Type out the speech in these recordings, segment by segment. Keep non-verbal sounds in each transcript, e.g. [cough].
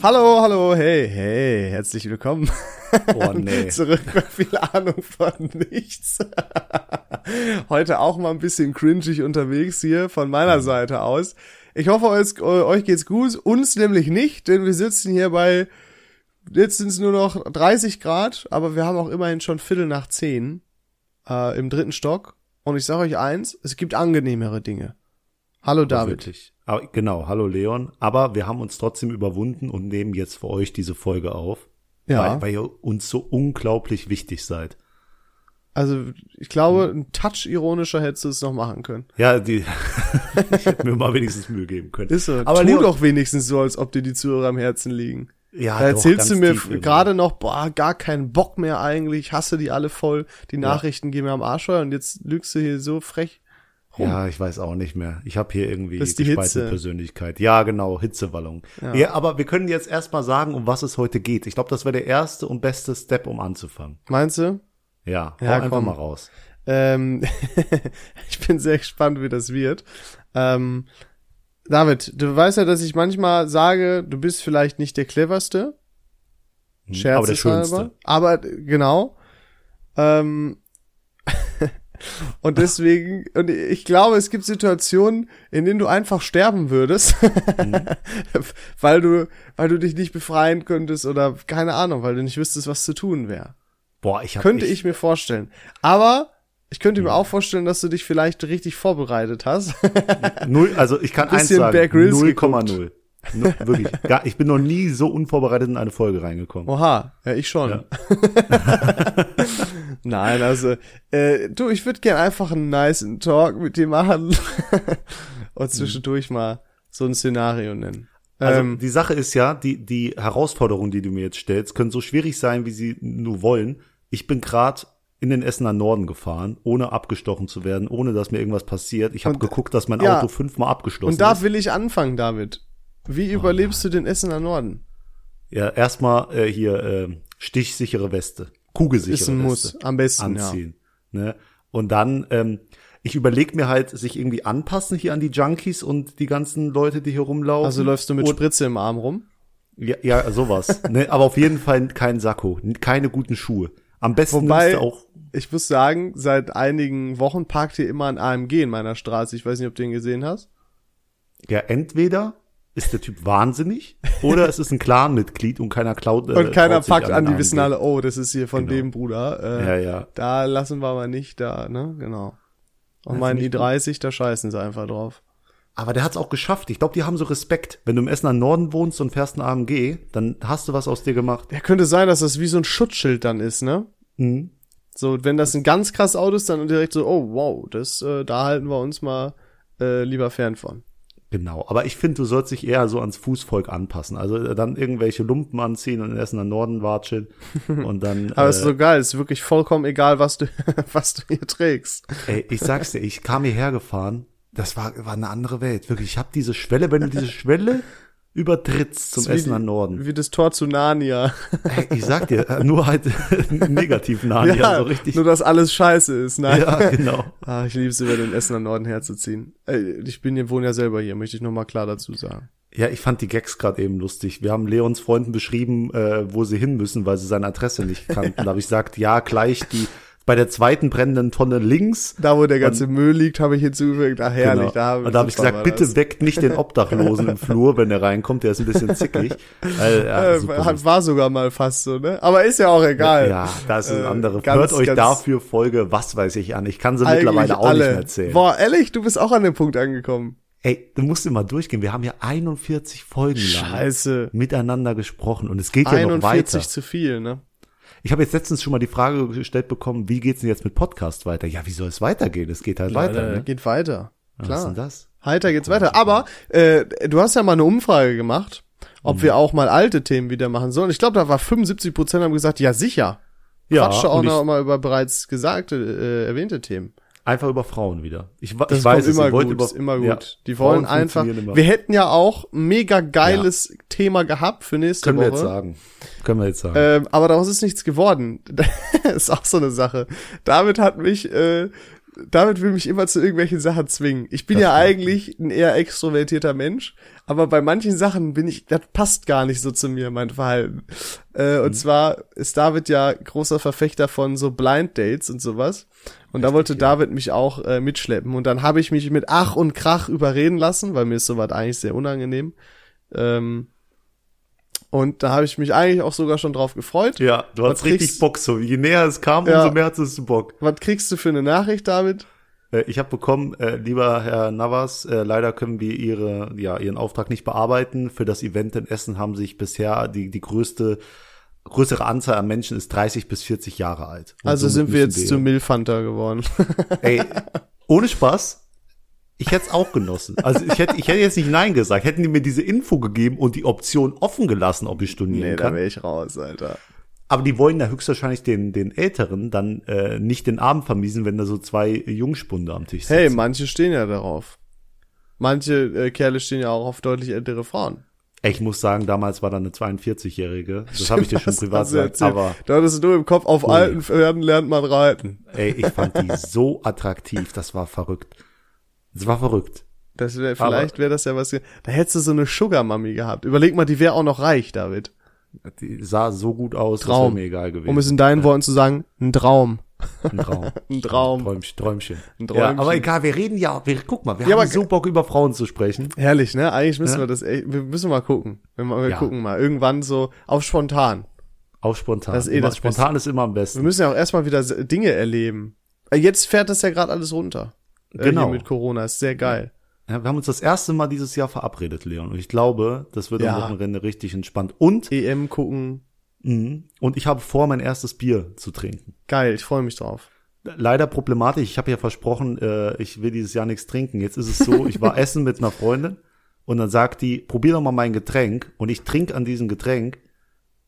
Hallo, hallo, hey, hey, herzlich willkommen. Oh [laughs] nee. Zurück bei viel Ahnung von nichts. Heute auch mal ein bisschen cringig unterwegs hier von meiner Seite aus. Ich hoffe, euch, euch geht's gut. Uns nämlich nicht, denn wir sitzen hier bei, jetzt sind es nur noch 30 Grad, aber wir haben auch immerhin schon Viertel nach zehn äh, im dritten Stock. Und ich sage euch eins, es gibt angenehmere Dinge. Hallo David. Wirklich. Aber, genau, hallo Leon. Aber wir haben uns trotzdem überwunden und nehmen jetzt für euch diese Folge auf. Ja. Weil, weil ihr uns so unglaublich wichtig seid. Also ich glaube, ein Touch ironischer hättest du es noch machen können. Ja, die, ich [laughs] hätte mir mal wenigstens Mühe geben können. Ist so. Aber tu Leon, doch wenigstens so, als ob dir die Zuhörer am Herzen liegen. ja, Da doch, erzählst du ganz mir gerade noch, boah, gar keinen Bock mehr eigentlich, ich hasse die alle voll, die Ja. Nachrichten gehen mir am Arsch und jetzt lügst du hier so frech rum. Ja, ich weiß auch nicht mehr. Ich habe hier irgendwie Das ist die gespaltene Hitze. Persönlichkeit. Ja, genau, Hitzewallung. Ja. Ja. aber wir können jetzt erstmal sagen, um was es heute geht. Ich glaube, das wäre der erste und beste Step, um anzufangen. Meinst du? Ja, Ja, einfach komm. mal raus. Ähm, [laughs] ich bin sehr gespannt, wie das wird. Ähm, David, du weißt ja, dass ich manchmal sage, du bist vielleicht nicht der cleverste. Hm, Scherz aber der schönste. Halber. Aber genau. Ähm, und deswegen, und ich glaube, es gibt Situationen, in denen du einfach sterben würdest, [laughs] weil du, weil du dich nicht befreien könntest oder keine Ahnung, weil du nicht wüsstest, was zu tun wäre. Boah, ich hab Könnte ich mir vorstellen. Aber ich könnte mir auch vorstellen, dass du dich vielleicht richtig vorbereitet hast. Null, also ich kann eins Bisschen sagen, Bear Grylls 0,0. Nu- Wirklich. Gar, ich bin noch nie so unvorbereitet in eine Folge reingekommen. Oha, ja, ich schon. Ja. [laughs] Nein, also, äh, du, ich würde gern einfach einen nice Talk mit dir machen [laughs] und zwischendurch mal so ein Szenario nennen. Also ähm, die Sache ist ja, die, die Herausforderungen, die du mir jetzt stellst, können so schwierig sein, wie sie nur wollen. Ich bin gerade in den Essener Norden gefahren, ohne abgestochen zu werden, ohne dass mir irgendwas passiert. Ich habe geguckt, dass mein ja. Auto fünfmal abgeschlossen und da ist. will ich anfangen, David. Wie überlebst du den Essener Norden? Ja, erstmal äh, hier äh, stichsichere Weste, kugelsichere Ist ein Weste Muss, am besten, ja. anziehen. Ne? Und dann, ähm, ich überlege mir halt, sich irgendwie anpassen hier an die Junkies und die ganzen Leute, die hier rumlaufen. Also läufst du mit Und- Spritze im Arm rum? Ja, ja sowas. [laughs] ne, aber auf jeden Fall kein Sakko, keine guten Schuhe. Am besten Wobei- auch. Ich muss sagen, seit einigen Wochen parkt hier immer ein AMG in meiner Straße. Ich weiß nicht, ob du den gesehen hast. Ja, entweder ist der Typ wahnsinnig oder es ist ein Clan-Mitglied und keiner klaut. Äh, Und keiner packt an die wissen alle, oh, das ist hier von Genau. dem Bruder. Äh, Ja, ja. Da lassen wir mal nicht da, ne? Genau. Und Ja, mein find ich i30, da scheißen sie einfach drauf. Aber der hat's auch geschafft. Ich glaube, die haben so Respekt. Wenn du im Essener Norden wohnst und fährst ein AMG, dann hast du was aus dir gemacht. Ja, könnte sein, dass das wie so ein Schutzschild dann ist, ne? Mhm. So, wenn das ein ganz krass Auto ist, dann direkt so, oh, wow, das, äh, da halten wir uns mal äh, lieber fern von. Genau. Aber ich finde, du sollst dich eher so ans Fußvolk anpassen. Also äh, dann irgendwelche Lumpen anziehen und in Essener Norden watscheln [laughs] und dann. Aber äh, es ist so geil, es ist wirklich vollkommen egal, was du, [laughs] was du hier trägst. Ey, ich sag's dir, ich kam hierher gefahren, das war, war eine andere Welt. Wirklich, ich habe diese Schwelle, wenn du diese Schwelle übertrittst zum Essener die- Norden. Wie das Tor zu Narnia. Ich sag dir, nur halt [laughs] negativ nah, ja, so richtig. nur dass alles scheiße ist. Nein. ja, genau. Ah, ich liebe es, über den Essener Norden herzuziehen. Ich bin wohne ja selber hier, möchte ich noch mal klar dazu sagen. Ja, ich fand die Gags gerade eben lustig. Wir haben Leons Freunden beschrieben, äh, wo sie hin müssen, weil sie seine Adresse nicht kannten. [laughs] Da habe ich gesagt, ja, gleich die bei der zweiten brennenden Tonne links. Da, wo der ganze Müll liegt, habe ich hinzugefügt. Ach, herrlich. Genau. Da habe und da habe ich gesagt, bitte das. weckt nicht den Obdachlosen im [laughs] Flur, wenn der reinkommt, der ist ein bisschen zickig. Äh, ja, Äh, war sogar mal fast so, ne? Aber ist ja auch egal. Ja, das ist Äh, ein andere. ganz, Hört euch dafür Folge, was weiß ich an. Ich kann sie mittlerweile auch alle. nicht mehr zählen. Boah, ehrlich, du bist auch an dem Punkt angekommen. Ey, du musst immer durchgehen. Wir haben ja 41 Folgen lang Scheiße. miteinander gesprochen und es geht ja noch 41 weiter. zu viel, ne? Ich habe jetzt letztens schon mal die Frage gestellt bekommen, wie geht's denn jetzt mit Podcast weiter? Ja, wie soll es weitergehen? Es geht halt weiter. Äh, Ne? Geht weiter. Was ist Klar. denn das? Heiter geht's weiter. Aber äh, du hast ja mal eine Umfrage gemacht, ob Mhm. wir auch mal alte Themen wieder machen sollen. Ich glaube, da war 75 Prozent haben gesagt, ja sicher. Ja, Quatsche auch noch mal über bereits gesagte, äh, erwähnte Themen. Einfach über Frauen wieder. Ich, Das ich weiß es, immer gut, über, immer gut. Ja, die Frauen wollen einfach. funktionieren Immer. Wir hätten ja auch mega geiles Thema gehabt für nächste Können wir Woche. jetzt sagen. Können wir jetzt sagen. Ähm, aber daraus ist nichts geworden. [laughs] ist auch so eine Sache. David hat mich äh, David will mich immer zu irgendwelchen Sachen zwingen. Ich bin Das ja eigentlich ein eher extrovertierter Mensch, aber bei manchen Sachen bin ich, das passt gar nicht so zu mir, mein Verhalten. Äh, Mhm. Und zwar ist David ja großer Verfechter von so Blind Dates und sowas. Und da wollte David mich auch äh, mitschleppen. Und dann habe ich mich mit Ach und Krach überreden lassen, weil mir ist sowas eigentlich sehr unangenehm. Ähm, und da habe ich mich eigentlich auch sogar schon drauf gefreut. Ja, du hast richtig kriegst- Bock so. Je näher es kam, Ja. umso mehr hattest du Bock. Was kriegst du für eine Nachricht, David? Äh, Ich habe bekommen, äh, lieber Herr Navas, äh, leider können wir Ihre, ja, Ihren Auftrag nicht bearbeiten. Für das Event in Essen haben sich bisher die, die größte, größere Anzahl an Menschen ist 30 bis 40 Jahre alt. Und Also sind wir jetzt zu Milfhunter geworden. Ey, ohne Spaß. Ich hätte es auch genossen. Also ich hätte, ich hätte jetzt nicht Nein gesagt. Hätten die mir diese Info gegeben und die Option offen gelassen, ob ich stornieren nee, da kann. wäre ich raus, Alter. Aber die wollen ja höchstwahrscheinlich den, den Älteren dann äh, nicht den Abend vermiesen, wenn da so zwei Jungspunde am Tisch sitzen. Hey, manche stehen ja darauf. Manche äh, Kerle stehen ja auch auf deutlich ältere Frauen. Ich muss sagen, damals war da eine 42-Jährige. Das habe ich dir schon [laughs] privat gesagt. Aber Da hattest du im Kopf, auf Ui. alten Pferden lernt man reiten. ey, ich fand die so attraktiv. Das war verrückt. Das war verrückt. Das wär, vielleicht wäre das ja was. Da hättest du so eine Sugar Mami gehabt. Überleg mal, die wäre auch noch reich, David. Die sah so gut aus, das Traum. wäre mir egal gewesen. Um es in deinen Worten zu sagen, ein Traum. Ein Traum. [laughs] Ein Traum. Träumchen. Träumchen. Ein Ja, Träumchen. aber egal, wir reden ja, wir, guck mal, wir Ja, haben so Bock über Frauen zu sprechen. Herrlich, ne? Eigentlich müssen Ja. wir das echt, wir müssen mal gucken. Wir, wir Ja. gucken mal. Irgendwann so auf spontan. Auch spontan. Das ist eh Immer das spontan ist immer am Wir besten. müssen ja auch erstmal wieder Dinge erleben. Äh, Jetzt fährt das ja gerade alles runter. Äh, Genau. Hier mit Corona. Ist sehr geil. Ja, wir haben uns das erste Mal dieses Jahr verabredet, Leon. Und ich glaube, das wird Ja. am Wochenende richtig entspannt. Und, EM gucken. mhm, und ich habe vor, mein erstes Bier zu trinken. Geil, ich freue mich drauf. Leider problematisch. Ich habe ja versprochen, äh, ich will dieses Jahr nichts trinken. Jetzt ist es so, ich war [laughs] essen mit einer Freundin und dann sagt die, probier doch mal mein Getränk. Und ich trinke an diesem Getränk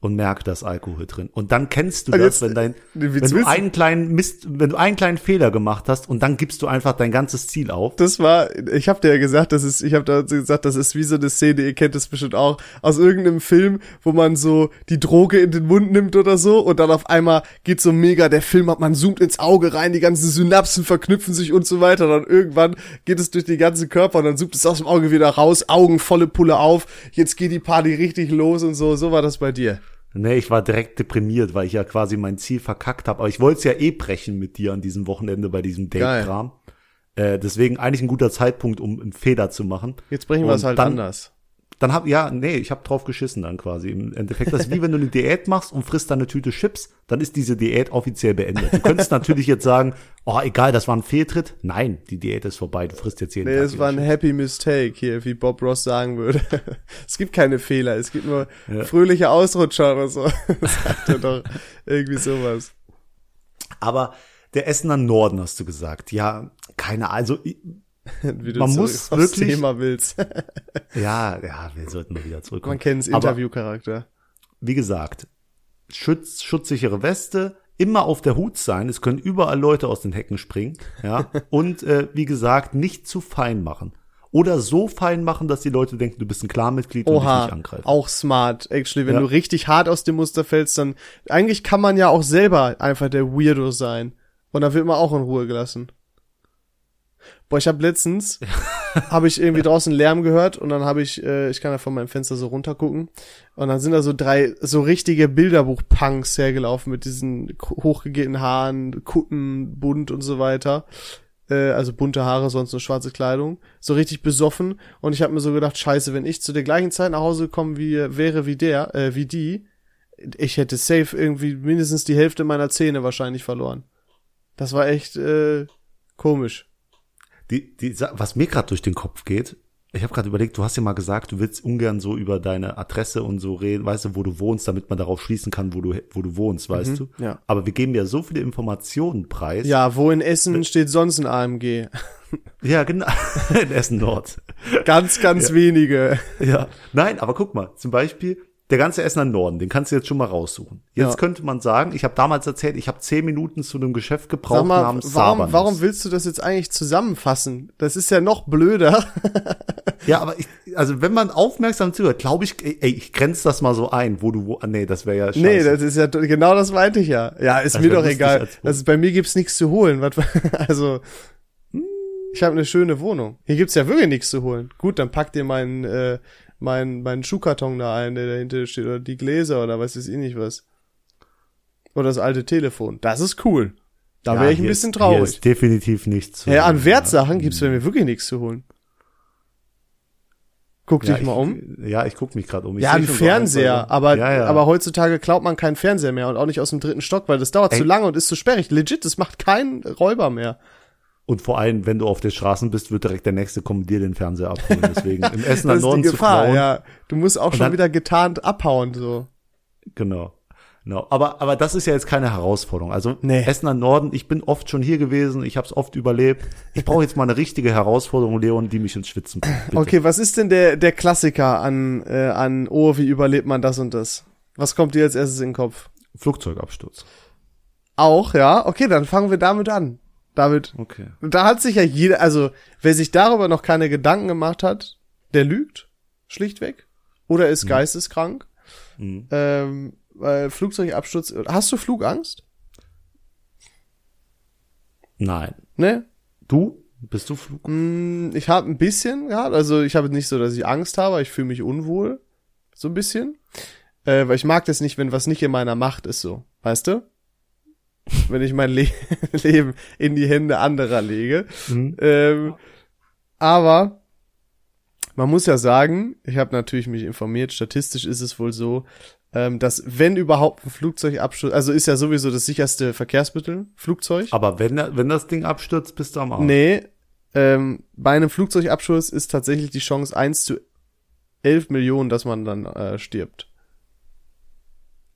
und merke, da ist Alkohol drin. Und dann kennst du Und das, jetzt- wenn dein, wenn du einen kleinen Mist, wenn du einen kleinen Fehler gemacht hast und dann gibst du einfach dein ganzes Ziel auf. Das war, ich habe dir ja gesagt, das ist, ich habe da gesagt, das ist wie so eine Szene, ihr kennt das bestimmt auch, aus irgendeinem Film, wo man so die Droge in den Mund nimmt oder so und dann auf einmal geht so mega der Film ab, man zoomt ins Auge rein, die ganzen Synapsen verknüpfen sich und so weiter, dann irgendwann geht es durch den ganzen Körper und dann zoomt es aus dem Auge wieder raus, Augen volle Pulle auf, jetzt geht die Party richtig los und so, so war das bei dir. Nee, ich war direkt deprimiert, weil ich ja quasi mein Ziel verkackt habe. Aber ich wollte es ja eh brechen mit dir an diesem Wochenende bei diesem Date-Kram. Äh, deswegen eigentlich ein guter Zeitpunkt, um einen Fehler zu machen. Jetzt brechen wir es halt dann- anders. Dann hab, ja, nee, ich habe drauf geschissen dann quasi. Im Endeffekt, das ist wie wenn du eine Diät machst und frisst dann eine Tüte Chips, dann ist diese Diät offiziell beendet. Du könntest natürlich jetzt sagen, oh, egal, das war ein Fehltritt. Nein, die Diät ist vorbei, du frisst jetzt jeden Nee, Tag. es wieder war ein Chips. Happy Mistake hier, wie Bob Ross sagen würde. [laughs] es gibt keine Fehler, es gibt nur fröhliche Ausrutscher oder so. [laughs] Sagt er doch irgendwie sowas. Aber der Essener Norden hast du gesagt. Ja, keine, also, [laughs] Wie du Man muss [laughs] wirklich- Thema willst. [laughs] ja, ja, wir sollten mal wieder zurückkommen. Man kennt Interviewcharakter. wie gesagt, Schutz, schutzsichere Weste, immer auf der Hut sein. Es können überall Leute aus den Hecken springen, ja. Und äh, wie gesagt, nicht zu fein machen. Oder so fein machen, dass die Leute denken, du bist ein Klarmitglied und dich nicht angreifen. auch smart. Actually, wenn Ja. du richtig hart aus dem Muster fällst, dann eigentlich kann man ja auch selber einfach der Weirdo sein. Und dann wird man auch in Ruhe gelassen. Boah, ich habe letztens [laughs] habe ich irgendwie draußen Lärm gehört und dann habe ich, äh, ich kann ja von meinem Fenster so runtergucken und dann sind da so drei so richtige Bilderbuch-Punks hergelaufen mit diesen hochgegelten Haaren, Kutten, bunt und so weiter. Äh, also bunte Haare, sonst nur schwarze Kleidung. So richtig besoffen und ich habe mir so gedacht, scheiße, wenn ich zu der gleichen Zeit nach Hause gekommen wie, wäre wie der, äh, wie die, ich hätte safe irgendwie mindestens die Hälfte meiner Zähne wahrscheinlich verloren. Das war echt äh, komisch. Die, die, was mir gerade durch den Kopf geht, ich habe gerade überlegt, du hast ja mal gesagt, du willst ungern so über deine Adresse und so reden, weißt du, wo du wohnst, damit man darauf schließen kann, wo du, wo du wohnst, weißt du? ja. Aber wir geben ja so viele Informationen preis. Ja, wo in Essen steht sonst ein AMG? [laughs] Ja, genau. [laughs] In Essen Nord. Ganz, ganz wenige. Ja. Nein, aber guck mal, zum Beispiel, der ganze Essener Norden, den kannst du jetzt schon mal raussuchen. Jetzt Ja. könnte man sagen, ich habe damals erzählt, ich habe zehn Minuten zu einem Geschäft gebraucht mal, namens warum, warum willst du das jetzt eigentlich zusammenfassen? Das ist ja noch blöder. [laughs] Ja, aber ich, also wenn man aufmerksam zuhört, glaube ich, ey, ich grenze das mal so ein, wo du, wo, ah, nee, das wäre ja scheiße. Nee, das ist ja, genau das meinte ich ja. Ja, ist Das mir doch egal. Wohnung. Also bei mir gibt's nichts zu holen. [laughs] Also, ich habe eine schöne Wohnung. Hier gibt's ja wirklich nichts zu holen. Gut, dann pack dir meinen, äh, meinen, meinen Schuhkarton da ein, der dahinter steht, oder die Gläser oder was ist eh nicht was. Oder das alte Telefon. Das ist cool. Da Ja, wäre ich ein bisschen ist, Hier traurig. ist definitiv nichts zu Ja, an holen, Wertsachen gibt's bei mir wirklich nichts zu holen. Guck Ja, dich mal ich, um. Ja, ich guck mich gerade um. Ich Ja, ein so Fernseher, ein, zwei- aber, ja, ja. aber heutzutage klaut man keinen Fernseher mehr und auch nicht aus dem dritten Stock, weil das dauert Ey. zu lange und ist zu sperrig. Legit, das macht kein Räuber mehr. Und vor allem, wenn du auf den Straßen bist, wird direkt der nächste kommen, dir den Fernseher abholen. Deswegen im Essen [laughs] Das ist Norden die zu Gefahr, klauen. ja. Du musst auch schon dann- wieder getarnt abhauen, so. Genau. Genau. Aber, aber das ist ja jetzt keine Herausforderung. Also Nee. Essen am Norden, ich bin oft schon hier gewesen, ich habe es oft überlebt. Ich brauche jetzt mal eine richtige Herausforderung, Leon, die mich ins Schwitzen bringt. Bitte. Okay, was ist denn der, der Klassiker an, äh, an, oh, wie überlebt man das und das? Was kommt dir als erstes in den Kopf? Flugzeugabsturz. Auch, ja? Okay, dann fangen wir damit an. Damit, Okay. da hat sich ja jeder, also, wer sich darüber noch keine Gedanken gemacht hat, der lügt, schlichtweg. Oder ist geisteskrank. Mhm. Ähm, weil Flugzeugabsturz, hast du Flugangst? Nein. Ne? Du? Bist du Flug? Mm, Ich habe ein bisschen gehabt, also ich habe nicht so, dass ich Angst habe, ich fühle mich unwohl. So ein bisschen. Äh, weil ich mag das nicht, wenn was nicht in meiner Macht ist, so. Weißt du? Wenn ich mein Le [laughs] Leben in die Hände anderer lege. Mhm. Ähm, aber man muss ja sagen, ich habe natürlich mich informiert, statistisch ist es wohl so, ähm, dass wenn überhaupt ein Flugzeugabsturz, also ist ja sowieso das sicherste Verkehrsmittel, Flugzeug. Aber wenn, wenn das Ding abstürzt, bist du am Arsch. Nee, ähm, bei einem Flugzeugabschuss ist tatsächlich die Chance 1 zu 11 Millionen, dass man dann äh, stirbt.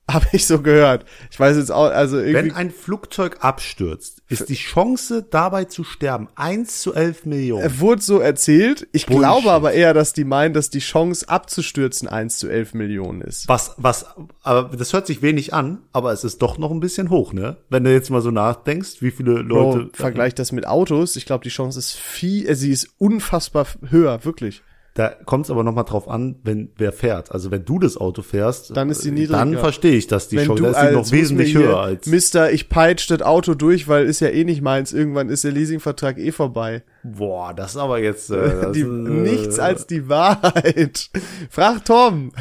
[laughs] Habe ich so gehört. Ich weiß jetzt auch, also irgendwie. Wenn ein Flugzeug abstürzt, ist die Chance dabei zu sterben 1 zu 11 Millionen. er wurde so erzählt. Ich Bullshit. glaube aber eher, dass die meinen, dass die Chance abzustürzen 1 zu 11 Millionen ist. Was, was, aber das hört sich wenig an, aber es ist doch noch ein bisschen hoch, ne? Wenn du jetzt mal so nachdenkst, wie viele Leute. Bro, vergleich das mit Autos. Ich glaube, die Chance ist viel, äh, sie ist unfassbar höher, wirklich. Da kommt es aber noch mal drauf an, wenn wer fährt. Also wenn du das Auto fährst, Dann ist sie äh, niedriger. Dann verstehe ich, dass die Wenn du da ist als, noch wesentlich höher als. Mister, ich peitsche das Auto durch, weil ist ja eh nicht meins. Irgendwann ist der Leasingvertrag eh vorbei. Boah, das ist aber jetzt äh, [laughs] die, ist, äh, nichts als die Wahrheit. Frag Tom.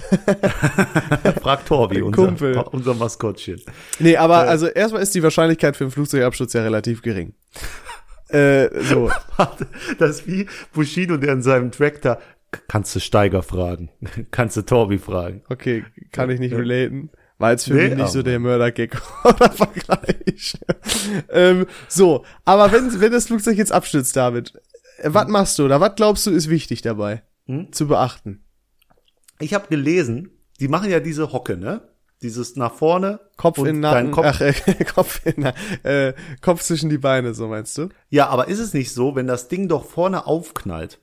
[laughs] frag Torbi, unser, Kumpel. unser Maskottchen. Nee, aber also erstmal ist die Wahrscheinlichkeit für einen Flugzeugabsturz ja relativ gering. äh, so. [laughs] Warte, Das ist wie Bushido, der in seinem Track da kannst du Steiger fragen, [laughs] kannst du Torbi fragen. Okay, kann ich nicht relaten. War jetzt für Nee, mich nicht so aber- der Mörder-Gag [laughs] oder Vergleich. ähm, so, aber wenn, wenn das Flugzeug jetzt abstürzt, David, äh, was machst du oder was glaubst du ist wichtig dabei Hm? zu beachten? Ich habe gelesen, die machen ja diese Hocke, ne? Dieses nach vorne, Kopf in den Nacken, Kopf. ach, äh, [laughs] Kopf in äh, Kopf zwischen die Beine, so meinst du? Ja, aber ist es nicht so, wenn das Ding doch vorne aufknallt,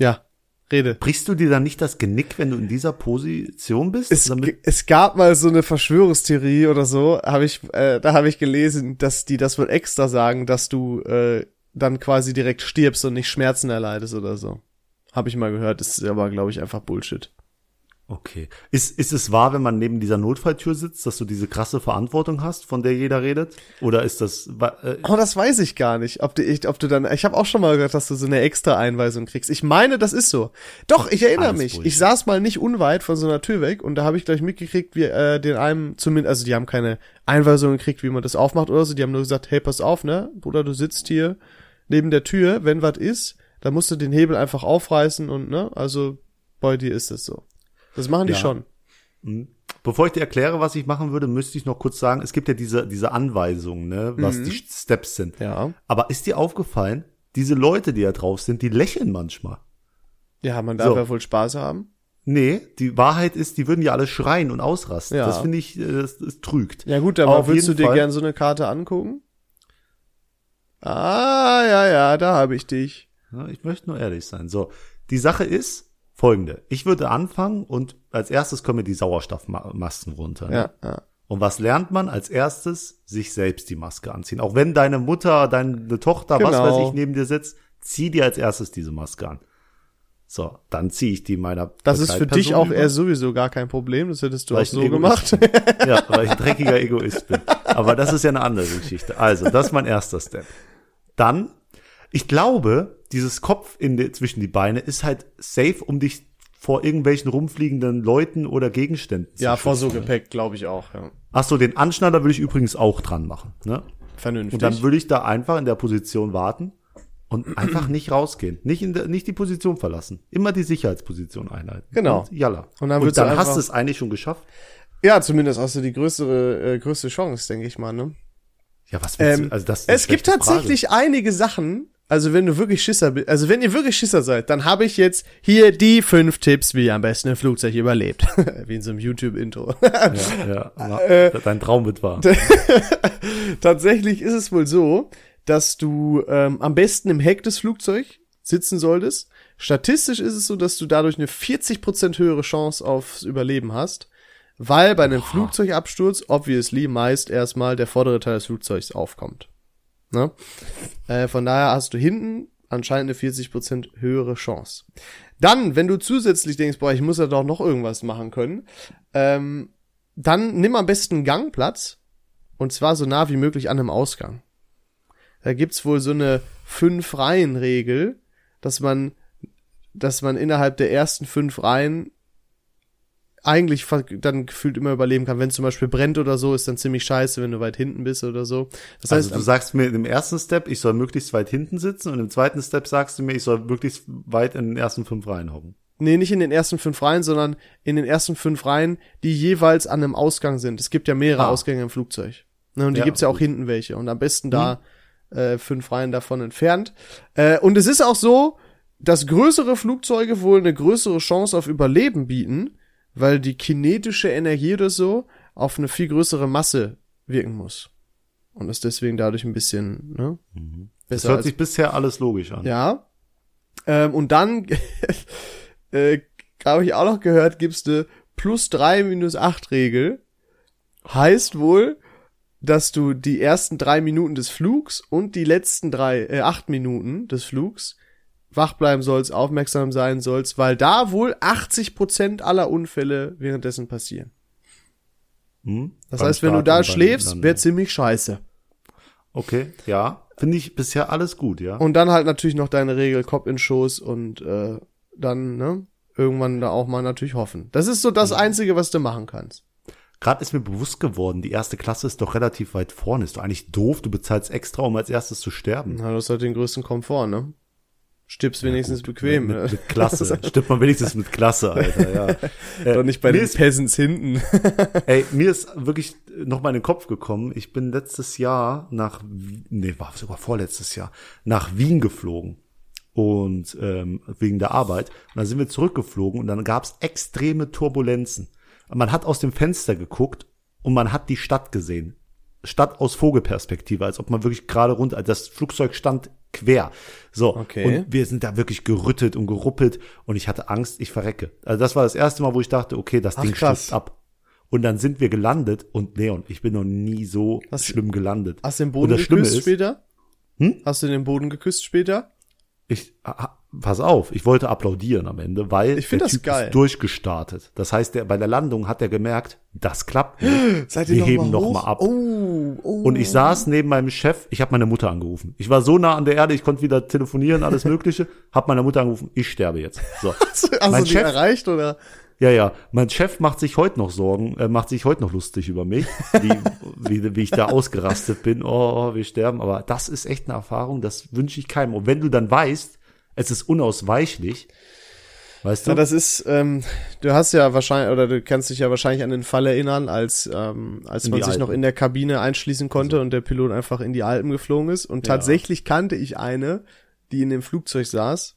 Ja, rede. brichst du dir dann nicht das Genick, wenn du in dieser Position bist? Es, es gab mal so eine Verschwörungstheorie oder so, habe ich, äh, da habe ich gelesen, dass die das wohl extra sagen, dass du äh, dann quasi direkt stirbst und nicht Schmerzen erleidest oder so. Habe ich mal gehört, ist aber glaube ich einfach Bullshit. Okay. Ist, ist es wahr, wenn man neben dieser Notfalltür sitzt, dass du diese krasse Verantwortung hast, von der jeder redet? Oder ist das, äh, Oh, das weiß ich gar nicht, ob du, ich, ob du dann, ich habe auch schon mal gehört, dass du so eine extra Einweisung kriegst. Ich meine, das ist so. Doch, ich erinnere Alles mich. Bullshit. Ich saß mal nicht unweit von so einer Tür weg und da habe ich gleich mitgekriegt, wie äh, den einem zumindest, also die haben keine Einweisung gekriegt, wie man das aufmacht oder so. Die haben nur gesagt, hey, pass auf, ne, Bruder, du sitzt hier neben der Tür, wenn was ist, dann musst du den Hebel einfach aufreißen und ne, also bei dir ist es so. Das machen die Ja. schon. Bevor ich dir erkläre, was ich machen würde, müsste ich noch kurz sagen, es gibt ja diese, diese Anweisungen, ne, was Mhm. die Steps sind. Ja. Aber ist dir aufgefallen, diese Leute, die da drauf sind, die lächeln manchmal. Ja, man darf So. ja wohl Spaß haben. Nee, die Wahrheit ist, die würden ja alle schreien und ausrasten. Ja. Das finde ich, äh, das, das trügt. Ja gut, aber Auf willst du dir Fall. gern so eine Karte angucken? Ah, ja, ja, da habe ich dich. Ja, ich möchte nur ehrlich sein. So, die Sache ist folgende. Ich würde anfangen und als erstes kommen mir die Sauerstoffmasken runter. Ne? Ja, ja. Und was lernt man als erstes? Sich selbst die Maske anziehen. Auch wenn deine Mutter, deine Tochter, was Genau. weiß ich, neben dir sitzt, zieh dir als erstes diese Maske an. So, dann ziehe ich die meiner Das ist für dich auch über. eher sowieso gar kein Problem. Das hättest du Weil auch so gemacht. bin. [laughs] Ja, weil ich ein dreckiger Egoist bin. Aber das ist ja eine andere Geschichte. Also, das ist mein erster Step. Dann, ich glaube, dieses Kopf in die, zwischen die Beine ist halt safe, um dich vor irgendwelchen rumfliegenden Leuten oder Gegenständen zu ja, vor schützen. so Gepäck, glaube ich auch. Ja. Ach so, den Anschneider würde ich übrigens auch dran machen. Ne? Vernünftig. Und dann würde ich da einfach in der Position warten und einfach nicht rausgehen. Nicht, in der, nicht die Position verlassen. Immer die Sicherheitsposition einhalten. Genau. Und jalla. Und dann und dann hast du es eigentlich schon geschafft. ja, zumindest hast du die größere, äh, größte Chance, denke ich mal. Ne? Ja, was willst Ähm, du? Also das ist es gibt schlechte Frage. tatsächlich einige Sachen, also wenn du wirklich Schisser bist, also wenn ihr wirklich Schisser seid, dann habe ich jetzt hier die fünf Tipps, wie ihr am besten ein Flugzeug überlebt. [laughs] wie in so einem YouTube-Intro. Ja, ja, [laughs] Äh, dein Traum wird wahr. [laughs] Tatsächlich ist es wohl so, dass du ähm, am besten im Heck des Flugzeugs sitzen solltest. Statistisch ist es so, dass du dadurch eine 40% höhere Chance aufs Überleben hast, weil bei einem Flugzeugabsturz obviously meist erstmal der vordere Teil des Flugzeugs aufkommt. Ne? Äh, von daher hast du hinten anscheinend eine 40% höhere Chance. Dann, wenn du zusätzlich denkst, boah, ich muss ja doch noch irgendwas machen können, ähm, dann nimm am besten Gangplatz und zwar so nah wie möglich an einem Ausgang. Da gibt's wohl so eine fünf Reihen Regel, dass man, dass man innerhalb der ersten fünf Reihen eigentlich dann gefühlt immer überleben kann. Wenn zum Beispiel brennt oder so, ist dann ziemlich scheiße, wenn du weit hinten bist oder so. Das heißt, Also du sagst mir im ersten Step, ich soll möglichst weit hinten sitzen und im zweiten Step sagst du mir, ich soll möglichst weit in den ersten fünf Reihen hocken. nee, nicht in den ersten fünf Reihen, sondern in den ersten fünf Reihen, die jeweils an einem Ausgang sind. Es gibt ja mehrere Ah. Ausgänge im Flugzeug. Ne, und die Ja, gibt's ja auch gut. Mhm. hinten welche. Und am besten da äh, fünf Reihen davon entfernt. Äh, und es ist auch so, dass größere Flugzeuge wohl eine größere Chance auf Überleben bieten, weil die kinetische Energie oder so auf eine viel größere Masse wirken muss. Und ist deswegen dadurch ein bisschen ne, Das besser hört als sich bisher alles logisch an. ja. Ähm, und dann [laughs] äh, habe ich auch noch gehört, gibt's eine plus drei minus acht Regel. Heißt wohl, dass du die ersten drei Minuten des Flugs und die letzten drei, äh, acht Minuten des Flugs wach bleiben sollst, aufmerksam sein sollst, weil da wohl 80 Prozent aller Unfälle währenddessen passieren. Hm? Das Beim heißt, wenn du Start da und beim schläfst, wäre ziemlich scheiße. Okay, ja. Finde ich bisher alles gut, ja. Und dann halt natürlich noch deine Regel Kopf in Schoß und äh, dann, ne, irgendwann da auch mal natürlich hoffen. Das ist so das Einzige, was du machen kannst. Gerade ist mir bewusst geworden, die erste Klasse ist doch relativ weit vorne. Ist doch eigentlich doof, du bezahlst extra, um als erstes zu sterben. Na, du hast halt den größten Komfort, ne? Stirbst wenigstens bequem. Mit, ne? mit Klasse. [laughs] Stimmt man wenigstens mit Klasse, Alter, ja. Äh, [laughs] Doch nicht bei mir den ist, Peasants hinten. [laughs] Ey, mir ist wirklich noch mal in den Kopf gekommen, ich bin letztes Jahr nach, nee, war sogar vorletztes Jahr, nach Wien geflogen. Und ähm, wegen der Arbeit. Und dann sind wir zurückgeflogen und dann gab's extreme Turbulenzen. Man hat aus dem Fenster geguckt und man hat die Stadt gesehen. Stadt aus Vogelperspektive, als ob man wirklich gerade runter, also das Flugzeug stand quer. So, Okay. und wir sind da wirklich gerüttelt und geruppelt und ich hatte Angst, ich verrecke. Also das war das erste Mal, wo ich dachte, okay, das Ach, Ding stürzt ab. Und dann sind wir gelandet und Leon, ich bin noch nie so Hast- schlimm gelandet. Hast du den Boden geküsst ist, später? Hm? Hast du den Boden geküsst später? ich, ah, pass auf, ich wollte applaudieren am Ende, weil Ich der das Typ geil. ist durchgestartet. Das heißt, der, bei der Landung hat er gemerkt, das klappt nicht. [gasps] Seid Wir noch heben mal noch hoch? mal ab. Oh, oh. Und ich saß neben meinem Chef, ich habe meine Mutter angerufen. Ich war so nah an der Erde, ich konnte wieder telefonieren, alles [laughs] mögliche. Hab meine Mutter angerufen, ich sterbe jetzt. So. [laughs] Hast du mein die Chef- erreicht oder? Ja, ja. Mein Chef macht sich heute noch Sorgen, äh, macht sich heute noch lustig über mich, wie, [laughs] wie, wie ich da ausgerastet bin. Oh, wir sterben. Aber das ist echt eine Erfahrung, das wünsche ich keinem. Und wenn du dann weißt, es ist unausweichlich, weißt du? Ja, das ist, ähm, du hast ja wahrscheinlich, oder du kannst dich ja wahrscheinlich an den Fall erinnern, als, ähm, als In man sich noch Alpen. in der Kabine einschließen konnte und der Pilot einfach in die Alpen geflogen ist. Und Ja. tatsächlich kannte ich eine, die in dem Flugzeug saß.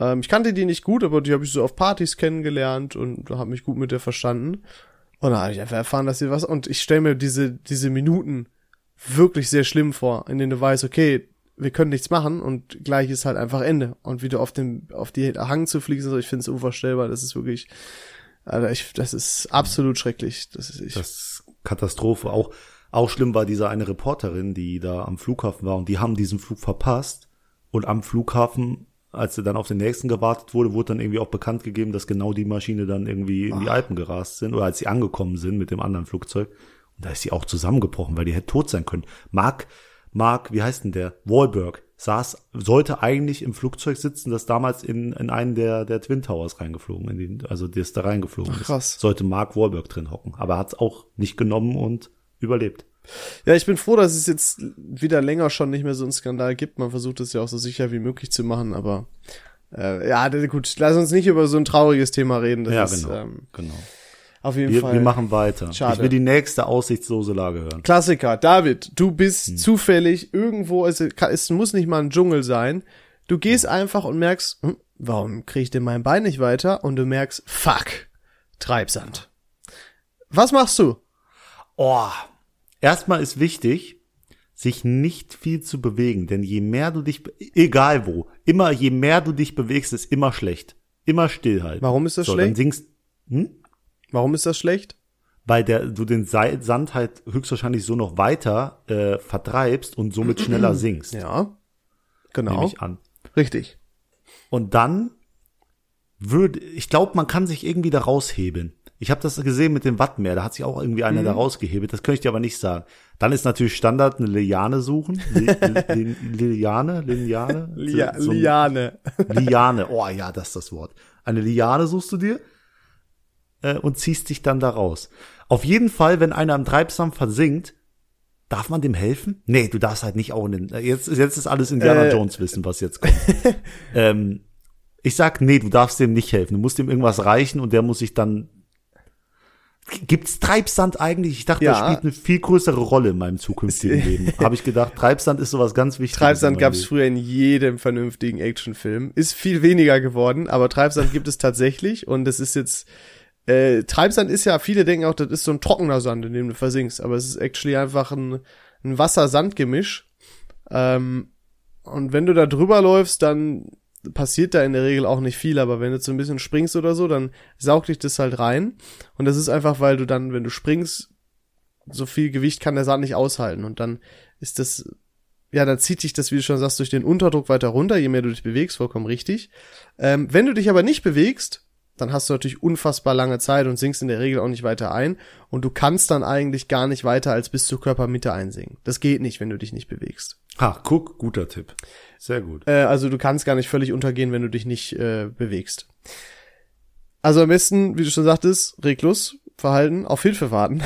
Ähm, ich kannte die nicht gut, aber die habe ich so auf Partys kennengelernt und habe mich gut mit der verstanden. Und da habe ich einfach erfahren, dass sie was. Und ich stelle mir diese, diese Minuten wirklich sehr schlimm vor, in denen du weißt, okay, wir können nichts machen und gleich ist halt einfach Ende. Und wie du auf dem, auf die Hang zu fliegen, so, ich finde es unvorstellbar. Das ist wirklich, Alter, ich, das ist absolut schrecklich. Das ist, ich, Das Katastrophe. Auch, auch schlimm war diese eine Reporterin, die da am Flughafen war und die haben diesen Flug verpasst. Und am Flughafen, als er dann auf den nächsten gewartet wurde, wurde dann irgendwie auch bekannt gegeben, dass genau die Maschine dann irgendwie in die Alpen gerast sind oder als sie angekommen sind mit dem anderen Flugzeug. Und da ist sie auch zusammengebrochen, weil die hätte tot sein können. Mark, Mark, wie heißt denn der? Wahlberg saß, sollte eigentlich im Flugzeug sitzen, das damals in, in einen der, der Twin Towers reingeflogen, in den, also das da reingeflogen Ach, ist. krass. Sollte Mark Wahlberg drin hocken. Aber er hat es auch nicht genommen und überlebt. Ja, ich bin froh, dass es jetzt wieder länger schon nicht mehr so einen Skandal gibt. Man versucht es ja auch so sicher wie möglich zu machen, aber äh, ja, gut, lass uns nicht über so ein trauriges Thema reden. Das ja, ist genau. ähm, genau. Auf jeden Wir, Fall. wir machen weiter. Schade. Ich will die nächste aussichtslose Lage hören. Klassiker, David, du bist Hm. zufällig irgendwo, es, es muss nicht mal ein Dschungel sein. Du gehst Hm. einfach und merkst, hm, warum kriege ich denn mein Bein nicht weiter? Und du merkst, fuck, Treibsand. Was machst du? Oh. Erstmal ist wichtig, sich nicht viel zu bewegen, denn je mehr du dich, egal wo, immer je mehr du dich bewegst, ist immer schlecht. Immer stillhalten. Warum ist das so, schlecht? Dann singst, hm? Warum ist das schlecht? Weil der, du den Sand halt höchstwahrscheinlich so noch weiter äh, vertreibst und somit schneller [clears throat] sinkst, Ja, genau, nehme ich an. richtig. Und dann würde, ich glaube, man kann sich irgendwie da raushebeln. Ich habe das gesehen mit dem Wattmeer, da hat sich auch irgendwie einer da Mhm. rausgehebelt, das könnte ich dir aber nicht sagen. Dann ist natürlich Standard eine Liane suchen. Li Li [laughs] Liane, Liane, Lia So Liane. Liane. Oh ja, das ist das Wort. Eine Liane suchst du dir äh, und ziehst dich dann da raus. Auf jeden Fall, wenn einer im Treibsand versinkt, darf man dem helfen? Nee, du darfst halt nicht auch in den, äh, jetzt, jetzt ist alles Indiana Äh. Jones wissen, was jetzt kommt. [laughs] ähm, ich sag, nee, du darfst dem nicht helfen. Du musst ihm irgendwas reichen und der muss sich dann Gibt's Treibsand eigentlich? Ich dachte, Ja. das spielt eine viel größere Rolle in meinem zukünftigen [laughs] Leben. Habe ich gedacht, Treibsand ist sowas ganz Wichtiges. Treibsand in meinem gab es Leben. früher in jedem vernünftigen Actionfilm. Ist viel weniger geworden, aber Treibsand gibt es tatsächlich und das ist jetzt äh, Treibsand ist ja, viele denken auch, das ist so ein trockener Sand, in dem du versinkst, aber es ist actually einfach ein, ein Wasser-Sand-Gemisch. Ähm, und wenn du da drüber läufst, dann passiert da in der Regel auch nicht viel, aber wenn du so ein bisschen springst oder so, dann saugt dich das halt rein. Und das ist einfach, weil du dann, wenn du springst, so viel Gewicht kann der Sand nicht aushalten. Und dann ist das, ja, dann zieht dich das, wie du schon sagst, durch den Unterdruck weiter runter, je mehr du dich bewegst, vollkommen richtig. Ähm, wenn du dich aber nicht bewegst, dann hast du natürlich unfassbar lange Zeit und sinkst in der Regel auch nicht weiter ein. Und du kannst dann eigentlich gar nicht weiter als bis zur Körpermitte einsinken. Das geht nicht, wenn du dich nicht bewegst. Ha, guck, guter Tipp. Sehr gut. Äh, also du kannst gar nicht völlig untergehen, wenn du dich nicht äh, bewegst. Also am besten, wie du schon sagtest, reglos verhalten, auf Hilfe warten.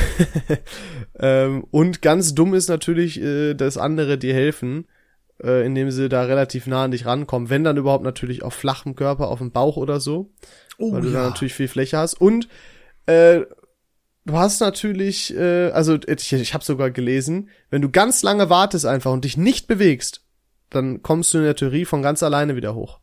[laughs] ähm, und ganz dumm ist natürlich, äh, dass andere dir helfen, äh, indem sie da relativ nah an dich rankommen. Wenn dann überhaupt natürlich auf flachem Körper, auf dem Bauch oder so, Oh, weil du da natürlich viel Fläche hast. Und äh, du hast natürlich, äh, also ich, ich habe sogar gelesen, wenn du ganz lange wartest einfach und dich nicht bewegst, dann kommst du in der Theorie von ganz alleine wieder hoch.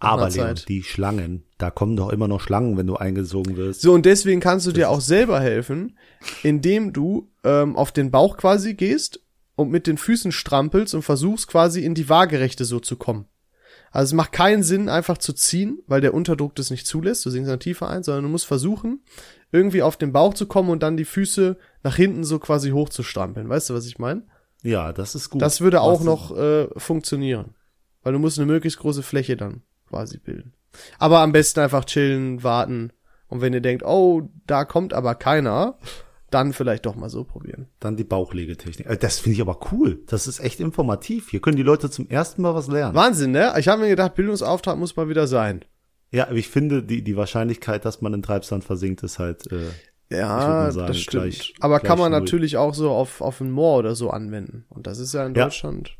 Aber Leon, die Schlangen, da kommen doch immer noch Schlangen, wenn du eingesogen wirst. So, und deswegen kannst du dir auch selber helfen, indem du ähm, auf den Bauch quasi gehst und mit den Füßen strampelst und versuchst quasi in die Waagerechte so zu kommen. Also es macht keinen Sinn, einfach zu ziehen, weil der Unterdruck das nicht zulässt, du sinkst dann tiefer ein, sondern du musst versuchen, irgendwie auf den Bauch zu kommen und dann die Füße nach hinten so quasi hochzustrampeln. Weißt du, was ich meine? Ja, das ist gut. Das würde auch Was- noch äh, funktionieren. Weil du musst eine möglichst große Fläche dann quasi bilden. Aber am besten einfach chillen, warten. Und wenn ihr denkt, oh, da kommt aber keiner, dann vielleicht doch mal so probieren. Dann die Bauchlegetechnik. Äh, Das finde ich aber cool. Das ist echt informativ. Hier können die Leute zum ersten Mal was lernen. Wahnsinn, ne? Ich habe mir gedacht, Bildungsauftrag muss mal wieder sein. Ja, aber ich finde, die, die Wahrscheinlichkeit, dass man in Treibsand versinkt, ist halt, äh, Ja, sagen, das stimmt. gleich- aber gleich kann man null. natürlich auch so auf, auf ein Moor oder so anwenden. Und das ist ja in Ja. Deutschland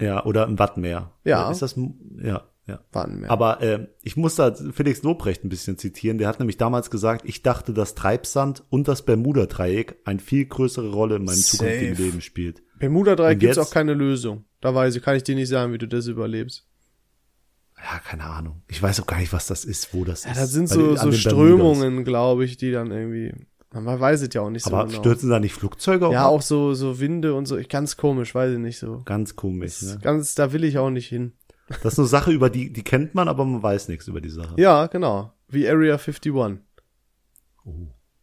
ja, oder im Wattmeer. Ja. Ist das, ja, ja. Wattenmeer. Aber äh, ich muss da Felix Lobrecht ein bisschen zitieren. Der hat nämlich damals gesagt, ich dachte, dass Treibsand und das Bermuda-Dreieck eine viel größere Rolle in meinem Safe. zukünftigen Leben spielt. Bermuda-Dreieck gibt's auch keine Lösung. Da weiß ich, kann ich dir nicht sagen, wie du das überlebst. Ja, keine Ahnung. Ich weiß auch gar nicht, was das ist, wo das Ja, ist. das sind so, den- so. Strömungen, glaube ich, die dann irgendwie. Man weiß es ja auch nicht so Aber genau. stürzen da nicht Flugzeuge ja, ab? auch so, so Winde und so. Ganz komisch, weiß ich nicht so. Ganz komisch, ne? Ganz, da will ich auch nicht hin. Das ist eine Sache, über die, die kennt man, aber man weiß nichts über die Sache. Ja, genau. Wie Area 51.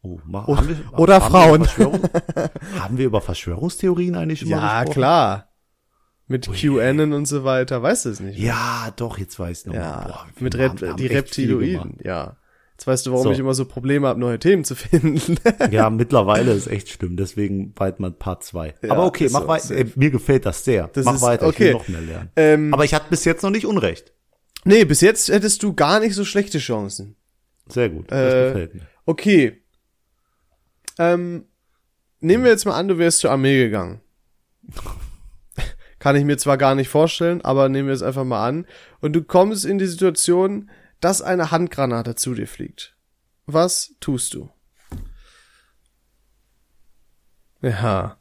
Oh, ma, O- haben wir, oder haben Frauen. Wir [laughs] haben wir über Verschwörungstheorien eigentlich schon mal Ja, gesprochen? klar. Mit QAnon und so weiter, weißt du es nicht? Ja, doch, jetzt weiß ich noch. Ja, Boah, mit Rep die. Reptiloiden, ja. Jetzt weißt du, warum So. ich immer so Probleme habe, neue Themen zu finden. [laughs] Ja, mittlerweile ist echt schlimm, deswegen bald mal Part 2. Aber okay, mach so, weiter. safe. Äh, Mir gefällt das sehr. Das mach ist- weiter, ich okay. will noch mehr lernen. ähm, Aber ich hatte bis jetzt noch nicht Unrecht. nee, bis jetzt hättest du gar nicht so schlechte Chancen. Sehr gut, das Äh, gefällt mir. Okay. Ähm, nehmen wir jetzt mal an, du wärst zur Armee gegangen. [laughs] Kann ich mir zwar gar nicht vorstellen, aber nehmen wir es einfach mal an. Und du kommst in die Situation, dass eine Handgranate zu dir fliegt. Was tust du? Ja.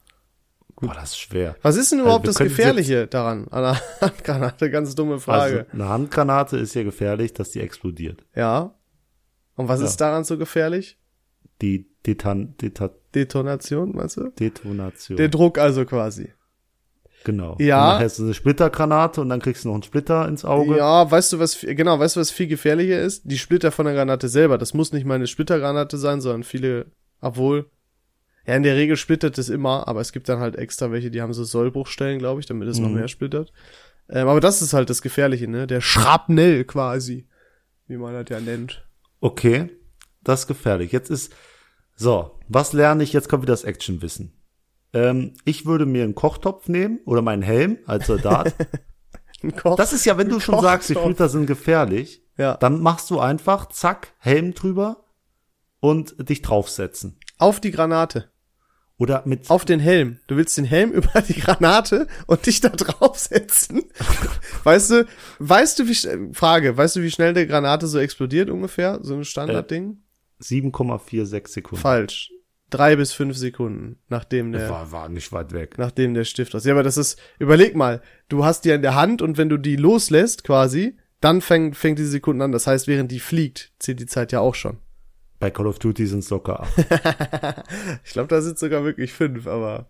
Boah, das ist schwer. Was ist denn überhaupt wir das Gefährliche daran an einer [laughs] Handgranate? Ganz dumme Frage. Also, eine Handgranate ist ja gefährlich, dass die explodiert. ja. Und was Ja. ist daran so gefährlich? Die Detan Deta Detonation, meinst du? Detonation. Der Druck also quasi. Genau. Ja. Und nachher ist es eine Splittergranate und dann kriegst du noch einen Splitter ins Auge. Ja, weißt du was, genau, weißt du was viel gefährlicher ist? Die Splitter von der Granate selber. Das muss nicht mal eine Splittergranate sein, sondern viele, obwohl, ja, in der Regel splittert es immer, aber es gibt dann halt extra welche, die haben so Sollbruchstellen, glaube ich, damit es noch Mhm. mehr splittert. Ähm, aber das ist halt das Gefährliche, ne? Der Schrapnell quasi, wie man das ja nennt. Okay, das ist gefährlich. Jetzt ist, so, was lerne ich? Jetzt kommt wieder das Actionwissen. Ähm, ich würde mir einen Kochtopf nehmen oder meinen Helm als Soldat. [laughs] Ein Koch. Das ist ja, wenn du schon Kochtopf. sagst, die Splitter sind gefährlich, Ja. dann machst du einfach, zack, Helm drüber und dich draufsetzen. Auf die Granate. Oder mit, Auf den Helm. Du willst den Helm [laughs] über die Granate und dich da draufsetzen. [laughs] Weißt du, weißt du, wie, Frage, weißt du, wie schnell der Granate so explodiert ungefähr? So ein Standardding? 7,46 Sekunden. Falsch. Drei bis fünf Sekunden, nachdem der, War, war nicht weit weg. nachdem der Stift aus. Ja, aber das ist, überleg mal, du hast die in der Hand und wenn du die loslässt quasi, dann fängt, fängt die Sekunden an. Das heißt, während die fliegt, zählt die Zeit ja auch schon. Bei Call of Duty sind es locker acht. [laughs] Ich glaube, da sind sogar wirklich fünf, aber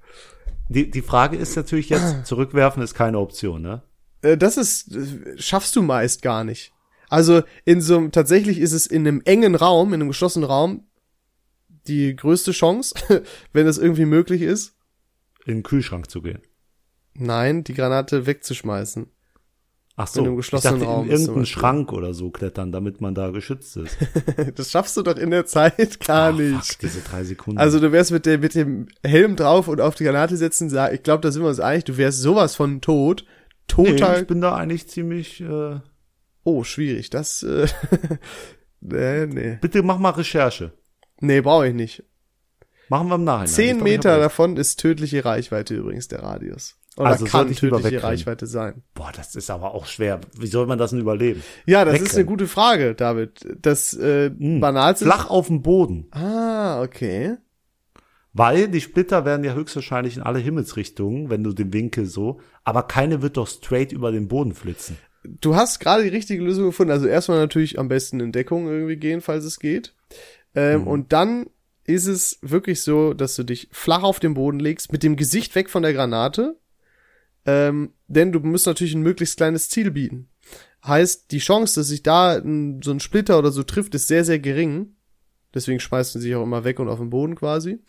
Die, die Frage ist natürlich jetzt, [clears throat] zurückwerfen ist keine Option, ne? äh, das ist, schaffst du meist gar nicht. Also in so einem, tatsächlich ist es in einem engen Raum, in einem geschlossenen Raum, die größte Chance, [laughs] wenn es irgendwie möglich ist, In den Kühlschrank zu gehen. nein, die Granate wegzuschmeißen. Ach so, In einem geschlossenen ich dachte, Raum in irgendeinen. Schrank oder so klettern, damit man da geschützt ist. [laughs] Das schaffst du doch in der Zeit gar Ah, nicht. Fuck, diese drei Sekunden. Also du wärst mit, der, mit dem Helm drauf und auf die Granate setzen, sa- ich glaube, da sind wir uns einig, du wärst sowas von tot. nee, Total. ich bin da eigentlich ziemlich, äh, oh, schwierig. Das, äh, [laughs] nee, nee. bitte mach mal Recherche. Nee, brauche ich nicht. Machen wir im Nachhinein. Zehn Meter davon ist tödliche Reichweite übrigens der Radius. Oder Also kann tödliche wegrennen. Reichweite sein. Boah, das ist aber auch schwer. Wie soll man das denn überleben? Ja, das ist eine Wegrennen. gute Frage, David. Das äh, Hm. banalste. Flach auf dem Boden. Ah, okay. Weil die Splitter werden ja höchstwahrscheinlich in alle Himmelsrichtungen, wenn du den Winkel so, aber keine wird doch straight über den Boden flitzen. Du hast gerade die richtige Lösung gefunden. Also erstmal natürlich am besten in Deckung irgendwie gehen, falls es geht. Ähm, Mhm. Und dann ist es wirklich so, dass du dich flach auf den Boden legst, mit dem Gesicht weg von der Granate. Ähm, denn du musst natürlich ein möglichst kleines Ziel bieten. Heißt, die Chance, dass sich da ein, so ein Splitter oder so trifft, ist sehr, sehr gering. Deswegen schmeißt du sich auch immer weg und auf den Boden quasi.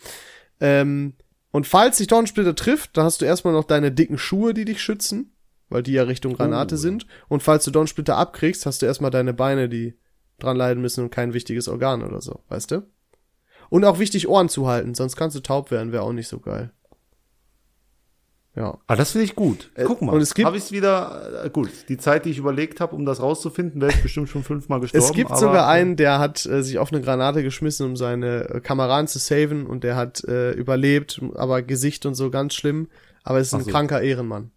Ähm, und falls sich doch ein Splitter trifft, dann hast du erstmal noch deine dicken Schuhe, die dich schützen, weil die ja Richtung Granate Oh. sind. Und falls du doch einen Splitter abkriegst, hast du erstmal deine Beine, die dran leiden müssen und kein wichtiges Organ oder so, weißt du? Und auch wichtig, Ohren zu halten, sonst kannst du taub werden, wäre auch nicht so geil. Ja. Ah, das finde ich gut. Äh, Guck mal, und es gibt- habe ich wieder äh, gut. Die Zeit, die ich überlegt habe, um das rauszufinden, wäre ich bestimmt schon fünfmal gestorben. Es gibt aber, sogar einen, der hat äh, sich auf eine Granate geschmissen, um seine äh, Kameraden zu saven und der hat äh, überlebt, aber Gesicht und so ganz schlimm. Aber es ist Ach ein so. kranker Ehrenmann.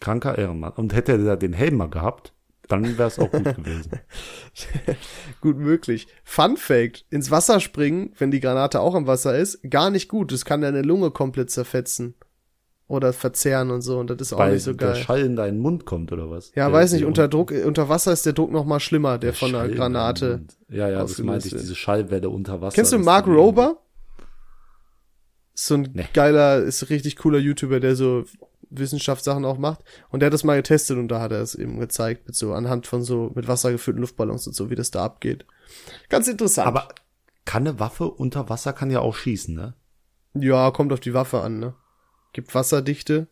kranker Ehrenmann. Und hätte er den Helm mal gehabt, dann wäre es auch gut gewesen. [laughs] Gut möglich. Fun Fact: Ins Wasser springen, wenn die Granate auch im Wasser ist, gar nicht gut. Das kann deine Lunge komplett zerfetzen. Oder verzehren und so. Und das ist auch Weil nicht so der geil. Schall in deinen Mund kommt oder was? Ja, Der- weiß nicht, der- unter Druck, äh, unter Wasser ist der Druck noch mal schlimmer, der, der von der Granate. Ja, ja, das meinte ich, diese Schallwelle unter Wasser. Kennst du Mark Rober? So ein Nee. geiler, ist richtig cooler YouTuber, der so Wissenschaftssachen auch macht. Und der hat das mal getestet und da hat er es eben gezeigt, mit so anhand von so mit Wasser gefüllten Luftballons und so, wie das da abgeht. Ganz interessant. Aber kann eine Waffe unter Wasser kann ja auch schießen, ne? ja, kommt auf die Waffe an, ne? Gibt Wasserdichte.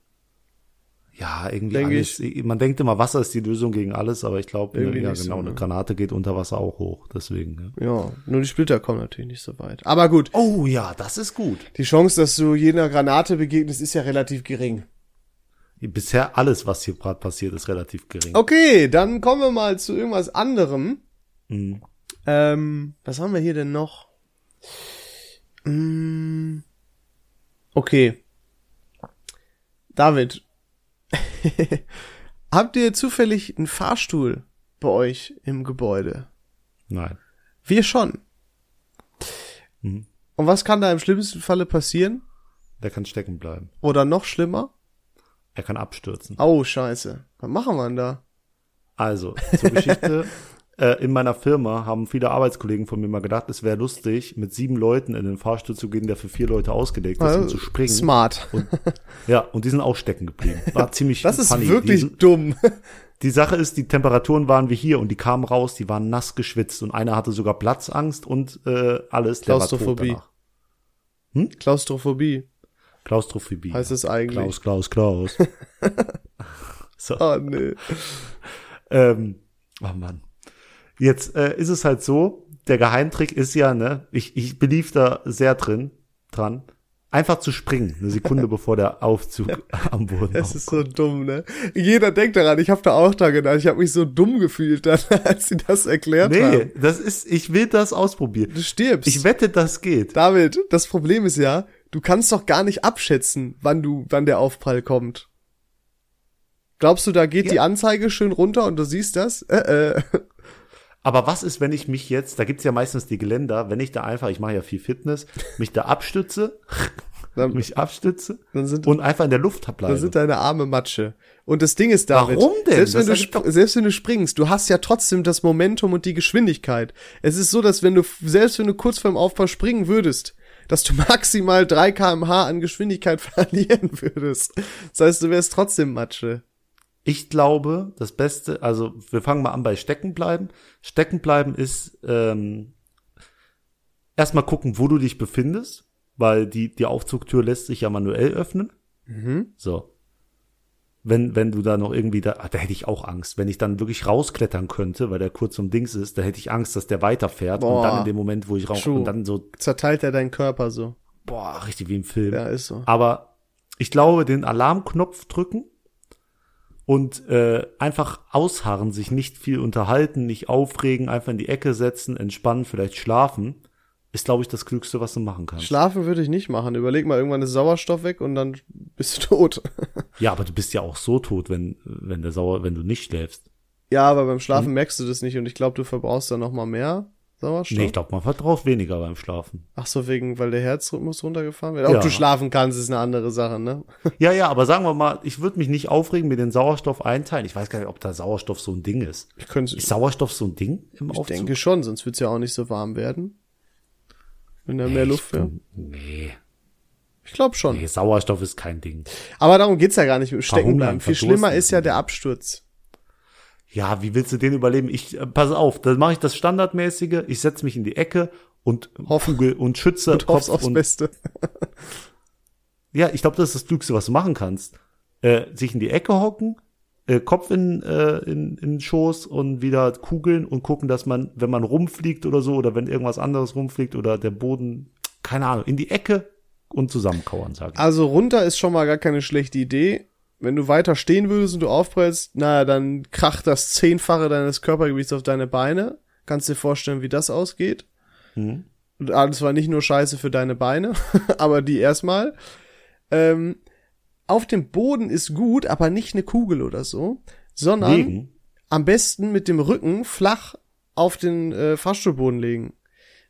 Ja, irgendwie Denk alles. Man denkt immer, Wasser ist die Lösung gegen alles, aber ich glaube, Irgendwie ja genau, so, ne? eine Granate geht unter Wasser auch hoch. Deswegen. Ja. Ja, nur die Splitter kommen natürlich nicht so weit. Aber gut, Oh ja, das ist gut. die Chance, dass du jener Granate begegnest, ist ja relativ gering. Bisher alles, was hier gerade passiert, ist relativ gering. Okay, dann kommen wir mal zu irgendwas anderem. Mhm. Ähm, was haben wir hier denn noch? Mm, okay. David, [laughs] habt ihr zufällig einen Fahrstuhl bei euch im Gebäude? Nein. Wir schon. Mhm. Und was kann da im schlimmsten Falle passieren? Der kann stecken bleiben. Oder noch schlimmer? Er kann abstürzen. Oh, scheiße. Was machen wir denn da? Also, zur Geschichte. [laughs] äh, in meiner Firma haben viele Arbeitskollegen von mir mal gedacht, es wäre lustig, mit sieben Leuten in den Fahrstuhl zu gehen, der für vier Leute ausgelegt ist, um zu springen. Smart. Und, ja, und die sind auch stecken geblieben. War [laughs] ziemlich Das ist funny. wirklich Die, dumm. die Sache ist, die Temperaturen waren wie hier und die kamen raus, die waren nass geschwitzt und einer hatte sogar Platzangst und äh, alles. Klaustrophobie. danach. Klaustrophobie Klaustrophobie. heißt es eigentlich. Klaus, Klaus, Klaus. [laughs] so. Oh, nee. Ähm, oh Mann. Jetzt äh, ist es halt so, der Geheimtrick ist ja, ne, ich, ich belief da sehr drin, dran, einfach zu springen, eine Sekunde [laughs] bevor der Aufzug am Boden Das aufkommt. ist so dumm, ne? Jeder denkt daran, ich habe da auch da gedacht, ich habe mich so dumm gefühlt dann, [laughs] als sie das erklärt Nee, haben. das ist, ich will das ausprobieren. Du stirbst. Ich wette, das geht. David, das Problem ist ja, du kannst doch gar nicht abschätzen, wann du, wann der Aufprall kommt. Glaubst du, da geht Ja. die Anzeige schön runter und du siehst das? Äh, äh. Aber was ist, wenn ich mich jetzt, da gibt's ja meistens die Geländer, wenn ich da einfach, ich mache ja viel Fitness, mich da abstütze, [laughs] Dann, mich abstütze dann sind und einfach in der Luft Dann bleibe. sind deine Arme Matsche. Und das Ding ist, David, Warum denn? Selbst, wenn Das du selbst wenn du springst, du hast ja trotzdem das Momentum und die Geschwindigkeit. Es ist so, dass wenn du, selbst wenn du kurz vorm Aufprall springen würdest, dass du [laughs] maximal 3 kmh an Geschwindigkeit [laughs] verlieren würdest. Das heißt, du wärst trotzdem Matsche. Ich glaube, das Beste, also wir fangen mal an bei Steckenbleiben. Steckenbleiben ist ähm, erstmal gucken, wo du dich befindest, weil die, die Aufzugtür lässt sich ja manuell öffnen. Mhm. So. Wenn, wenn du da noch irgendwie da, ah, da hätte ich auch Angst. Wenn ich dann wirklich rausklettern könnte, weil der kurz um Dings ist, da hätte ich Angst, dass der weiterfährt und Boah. dann in dem Moment, wo ich raus und dann so, Zerteilt er deinen Körper so. boah, richtig wie im Film. Ja, ist so. Aber ich glaube, den Alarmknopf drücken und äh, einfach ausharren, sich nicht viel unterhalten, nicht aufregen, einfach in die Ecke setzen, entspannen, vielleicht schlafen, ist, glaube ich, das Klügste, was du machen kannst. Schlafen würde ich nicht machen. Überleg mal, irgendwann ist Sauerstoff weg und dann bist du [laughs] tot. ja, aber du bist ja auch so tot, wenn, wenn der Sauer, wenn du nicht schläfst. ja, aber beim Hm? Schlafen merkst du das nicht und ich glaube, du verbrauchst dann noch mal mehr Sauerstoff. Nee, ich glaube, man vertraut weniger beim Schlafen. Ach so, wegen, weil der Herzrhythmus runtergefahren wird. Ob Ja. du schlafen kannst, ist eine andere Sache, ne? [laughs] Ja, ja, aber sagen wir mal, ich würde mich nicht aufregen, mir den Sauerstoff einteilen. Ich weiß gar nicht, ob da Sauerstoff so ein Ding ist. Ich, könnte, Ist Sauerstoff so ein Ding im ich Aufzug? denke schon, sonst wird's ja auch nicht so warm werden. Wenn da mehr Luft wäre. Nee, Ich glaube schon. nee, Sauerstoff ist kein Ding. Aber darum geht's ja gar nicht mit dem Stecken bleiben. Verhungern, Viel schlimmer ist ja der Absturz. Ja, wie willst du den überleben? Ich, äh, pass auf, dann mache ich das Standardmäßige. Ich setze mich in die Ecke und kugel und schütze Und hoffst aufs und, Beste. Ja, ich glaube, das ist das Klügste, was du machen kannst. Äh, sich in die Ecke hocken, äh, Kopf in, äh, in, in den Schoß und wieder kugeln und gucken, dass man, wenn man rumfliegt oder so, oder wenn irgendwas anderes rumfliegt oder der Boden, keine Ahnung, in die Ecke und zusammenkauern, sage ich. Also runter ist schon mal gar keine schlechte Idee. Wenn du weiter stehen würdest und du aufprallst, naja, dann kracht das Zehnfache deines Körpergewichts auf deine Beine. Kannst dir vorstellen, wie das ausgeht. Hm? Und alles war nicht nur scheiße für deine Beine, [laughs] aber die erstmal. Ähm, auf dem Boden ist gut, aber nicht eine Kugel oder so, sondern Wegen. am besten mit dem Rücken flach auf den äh, Fahrstuhlboden legen.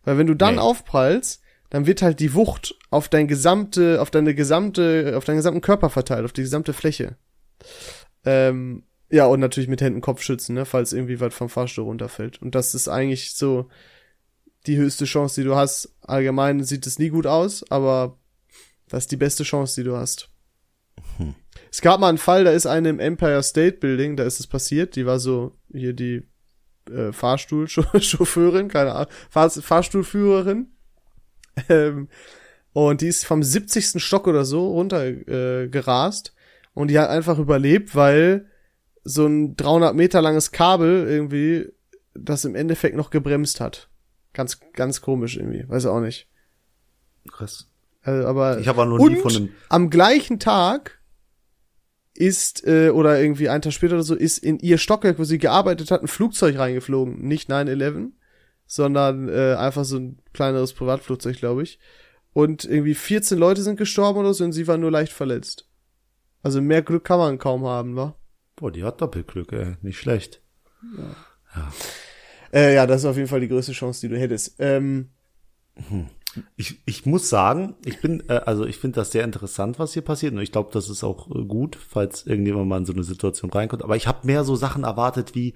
Weil wenn du dann Nee. aufprallst, dann wird halt die Wucht auf dein gesamte, auf deine gesamte, auf deinen gesamten Körper verteilt, auf die gesamte Fläche. Ähm, ja, und natürlich mit Händen Kopf schützen, ne, falls irgendwie was vom Fahrstuhl runterfällt. Und das ist eigentlich so die höchste Chance, die du hast. Allgemein sieht es nie gut aus, aber das ist die beste Chance, die du hast. [laughs] Es gab mal einen Fall, da ist eine im Empire State Building, da ist es passiert, die war so hier die äh, Fahrstuhlchauffeurin, keine Ahnung, Fahr Fahrstuhlführerin. Ähm, und die ist vom 70. Stock oder so runter äh, Und die hat einfach überlebt, weil so ein 300 Meter langes Kabel irgendwie das im Endeffekt noch gebremst hat. Ganz, ganz komisch irgendwie. Weiß auch nicht. Krass. Also, aber Ich habe auch noch und nie von einem. am gleichen Tag ist, äh, oder irgendwie einen Tag später oder so, ist in ihr Stockwerk, wo sie gearbeitet hat, ein Flugzeug reingeflogen. Nicht 9-11, sondern äh, einfach so ein kleineres Privatflugzeug, glaube ich. Und irgendwie 14 Leute sind gestorben oder so und sie war nur leicht verletzt. Also mehr Glück kann man kaum haben, wa? Boah, die hat Doppelglück, ey. Nicht schlecht. Äh, ja, das ist auf jeden Fall die größte Chance, die du hättest. Ähm, Ich, ich muss sagen, ich bin, äh, also ich finde das sehr interessant, was hier passiert. Und ich glaube, das ist auch äh, gut, falls irgendjemand mal in so eine Situation reinkommt. Aber ich habe mehr so Sachen erwartet wie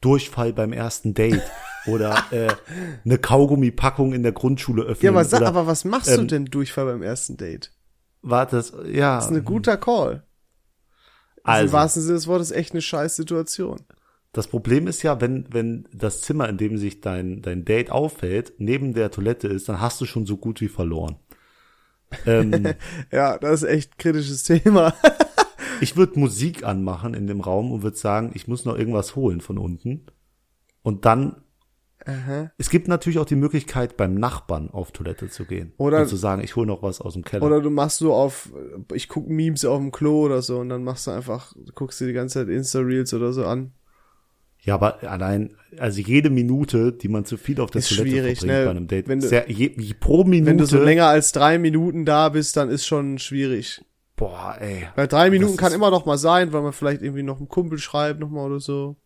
Durchfall beim ersten Date [laughs] oder äh, eine Kaugummipackung in der Grundschule öffnen. ja, aber, sag, oder, aber was machst du ähm, denn Durchfall beim ersten Date? war das, ja. Das ist ein guter Call. Also, Im also, wahrsten Sinne des Wortes echt eine scheiß Situation. Das Problem ist ja, wenn, wenn das Zimmer, in dem sich dein, dein Date aufhält, neben der Toilette ist, dann hast du schon so gut wie verloren. Ähm, [laughs] Ja, das ist echt ein kritisches Thema. [laughs] Ich würde Musik anmachen in dem Raum und würde sagen, ich muss noch irgendwas holen von unten. Und dann, es gibt natürlich auch die Möglichkeit, beim Nachbarn auf Toilette zu gehen. Oder- und zu sagen, ich hole noch was aus dem Keller. Oder du machst so auf, ich guck Memes auf dem Klo oder so und dann machst du einfach, guckst dir die ganze Zeit Insta-Reels oder so an. Ja, aber allein, also jede Minute, die man zu viel auf der Ist Toilette schwierig, verbringt ne? bei einem Date, Wenn du- sehr, je, pro Minute. Wenn du so länger als drei Minuten da bist, dann ist schon schwierig. Boah, ey. Weil drei Minuten kann immer noch mal sein, weil man vielleicht irgendwie noch einen Kumpel schreibt noch mal oder so.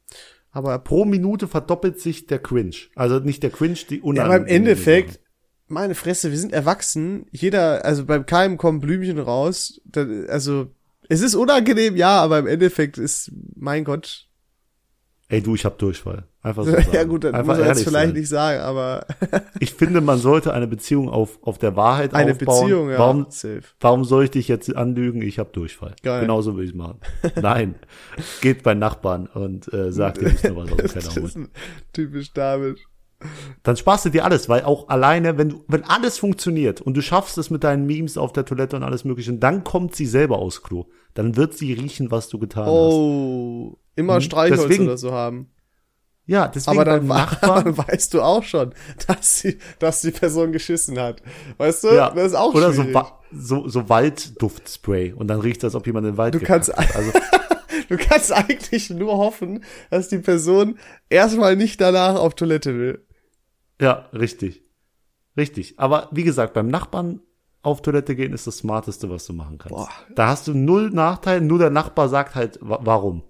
Aber Pro Minute verdoppelt sich der Cringe. Also nicht der Cringe, die Ja, unangenehm. aber im Endeffekt, meine Fresse, wir sind erwachsen. Jeder, also beim Keim kommen Blümchen raus. Also, es ist unangenehm, ja, aber im Endeffekt ist, mein Gott. Ey, du, ich hab Durchfall. Einfach so. [laughs] Sagen. ja gut, dann Einfach muss er jetzt vielleicht sein. nicht sagen, aber [laughs] Ich finde, man sollte eine Beziehung auf, auf der Wahrheit eine aufbauen. Beziehung, ja, Warum, safe. warum soll ich dich jetzt anlügen? Ich habe Durchfall. Geil. Genauso will ich machen. [laughs] Nein, geht bei Nachbarn und äh, sagt, ihr müsst noch was aus dem Keller holen. typisch David. Dann sparst du dir alles, weil auch alleine, wenn du, wenn alles funktioniert und du schaffst es mit deinen Memes auf der Toilette und alles mögliche, und dann kommt sie selber aus Klo. Dann wird sie riechen, was du getan hast. Immer Hm, Streichholz deswegen- oder so haben. Ja, deswegen Aber dann, beim Nachbarn. [laughs] dann weißt du auch schon, dass sie, dass die Person geschissen hat. Weißt du? Ja, Das ist auch oder so, schwierig. Wa- so, so Waldduftspray und dann riecht das, ob jemand in den Wald Du kannst- hat. Also, [laughs] Du kannst eigentlich nur hoffen, dass die Person erstmal nicht danach auf Toilette will. Ja, richtig. Richtig. Aber wie gesagt, beim Nachbarn auf Toilette gehen ist das Smarteste, was du machen kannst. Boah. Da hast du null Nachteil, nur der Nachbar sagt halt, wa warum?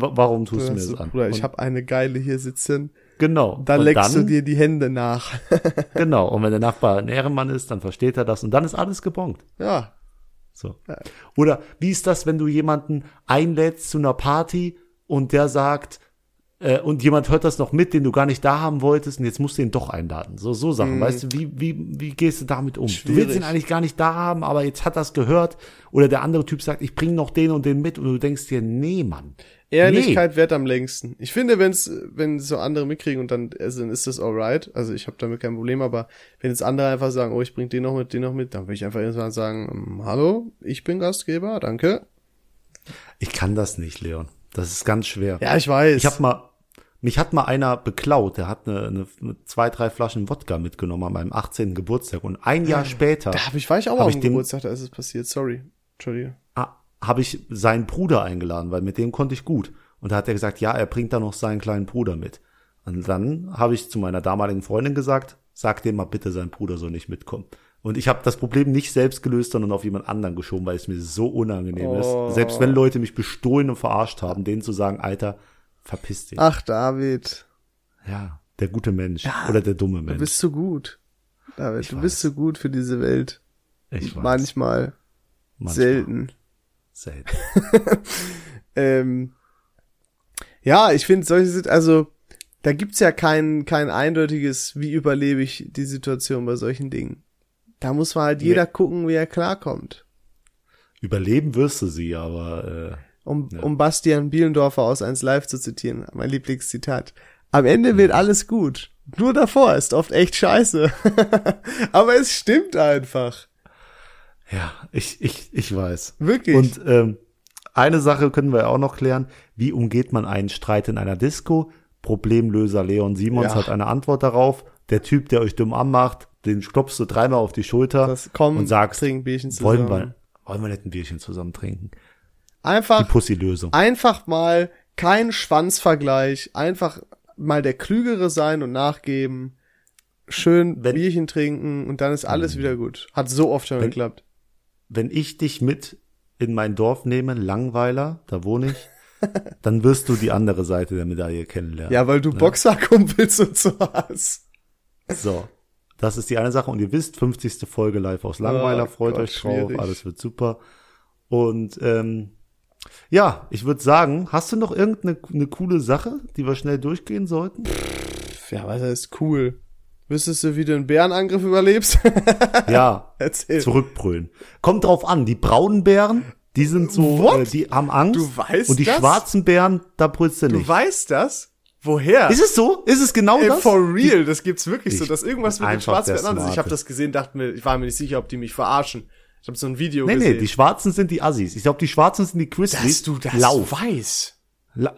Wa warum tust du mir das an? Bruder, ich habe eine geile hier sitzen. genau. Dann und leckst dann, du dir die Hände nach. [laughs] Genau. Und wenn der Nachbar ein Ehrenmann ist, dann versteht er das und dann ist alles gebongt. ja. So. Oder wie ist das, wenn du jemanden einlädst zu einer Party und der sagt, äh, und jemand hört das noch mit, den du gar nicht da haben wolltest, und jetzt musst du ihn doch einladen. So, so Sachen. Weißt du, wie, wie, wie gehst du damit um? Du. Schwierig. willst ihn eigentlich gar nicht da haben, aber jetzt hat das gehört. Oder der andere Typ sagt, ich bring noch den und den mit, und du denkst dir, nee, Mann. Ehrlichkeit wert am längsten. Ich finde, wenn's, wenn so andere mitkriegen und dann, also dann ist das alright. Also ich habe damit kein Problem, aber wenn jetzt andere einfach sagen, oh, ich bring den noch mit, den noch mit, dann würde ich einfach irgendwann sagen, ähm, hallo, ich bin Gastgeber, danke. Ich kann das nicht, Leon. Das ist ganz schwer. Ja, ich weiß. Ich hab mal, mich hat mal einer beklaut, der hat eine, eine, zwei, drei Flaschen Wodka mitgenommen an meinem 18. Geburtstag und ein Jahr später da hab ich, war ich auch hab ich dem- Geburtstag, da ist es passiert, sorry. Entschuldige. Habe ich seinen Bruder eingeladen, weil mit dem konnte ich gut. Und da hat er gesagt, ja, er bringt da noch seinen kleinen Bruder mit. Und dann habe ich zu meiner damaligen Freundin gesagt, sag dem mal bitte, sein Bruder soll nicht mitkommen. Und ich habe das Problem nicht selbst gelöst, sondern auf jemand anderen geschoben, weil es mir so unangenehm Oh. ist. Selbst wenn Leute mich bestohlen und verarscht haben, denen zu sagen, Alter, verpiss dich. Ach, David, Ja, der gute Mensch oder der dumme du Mensch. bist so gut. David, Ich du weiß. bist so gut für diese Welt. ich weiß. Manchmal, Manchmal. selten. Selten. [laughs] Ähm, ja, ich finde, solche sind, also, da gibt's ja kein, kein eindeutiges, wie überlebe ich die Situation bei solchen Dingen. Da muss man halt jeder gucken, wie er klarkommt. Überleben wirst du sie, aber Um, Ja. um Bastian Bielendorfer aus 1 Live zu zitieren, mein Lieblingszitat. Am Ende wird alles gut. Nur davor ist oft echt scheiße. [laughs] Aber es stimmt einfach. Ja, ich, ich, ich weiß. Wirklich. Und ähm, eine Sache können wir ja auch noch klären. Wie umgeht man einen Streit in einer Disco? Problemlöser Leon Simons Ja. hat eine Antwort darauf. Der Typ, der euch dumm anmacht, den klopfst du dreimal auf die Schulter Das komm, und sagst, trink Bierchen zusammen. wollen wir, wollen wir nicht ein Bierchen zusammen trinken? Die Einfach, Pussy-Lösung. einfach mal kein Schwanzvergleich, einfach mal der Klügere sein und nachgeben, schön Wenn- Bierchen trinken und dann ist alles wieder gut. Hat so oft schon Wenn- geklappt. Wenn ich dich mit in mein Dorf nehme, Langweiler, da wohne ich, [laughs] dann wirst du die andere Seite der Medaille kennenlernen. Ja, weil du Boxerkumpels und so hast. So, das ist die eine Sache. Und ihr wisst, 50. Folge live aus Langweiler, Oh freut Gott, euch drauf, schwierig. alles wird super. Und ähm, ja, ich würde sagen, hast du noch irgendeine eine coole Sache, die wir schnell durchgehen sollten? Ja, was ist cool. Wüsstest du, wie du einen Bärenangriff überlebst? [laughs] Ja, Erzähl. zurückbrüllen. Kommt drauf an, die braunen Bären, die sind so, äh, die haben Angst. Du weißt Und die das? schwarzen Bären, da brüllst du Du nicht. weißt das? Woher? Ist es so? Ist es genau Ey, das? for real, das gibt's wirklich so, dass irgendwas mit den anders ist. Ich habe das gesehen, dachte mir, ich war mir nicht sicher, ob die mich verarschen. Ich habe so ein Video nee, gesehen. nee, die schwarzen sind die Assis. Ich glaube, die schwarzen sind die Grizzlies. dass du das Lauf. weißt.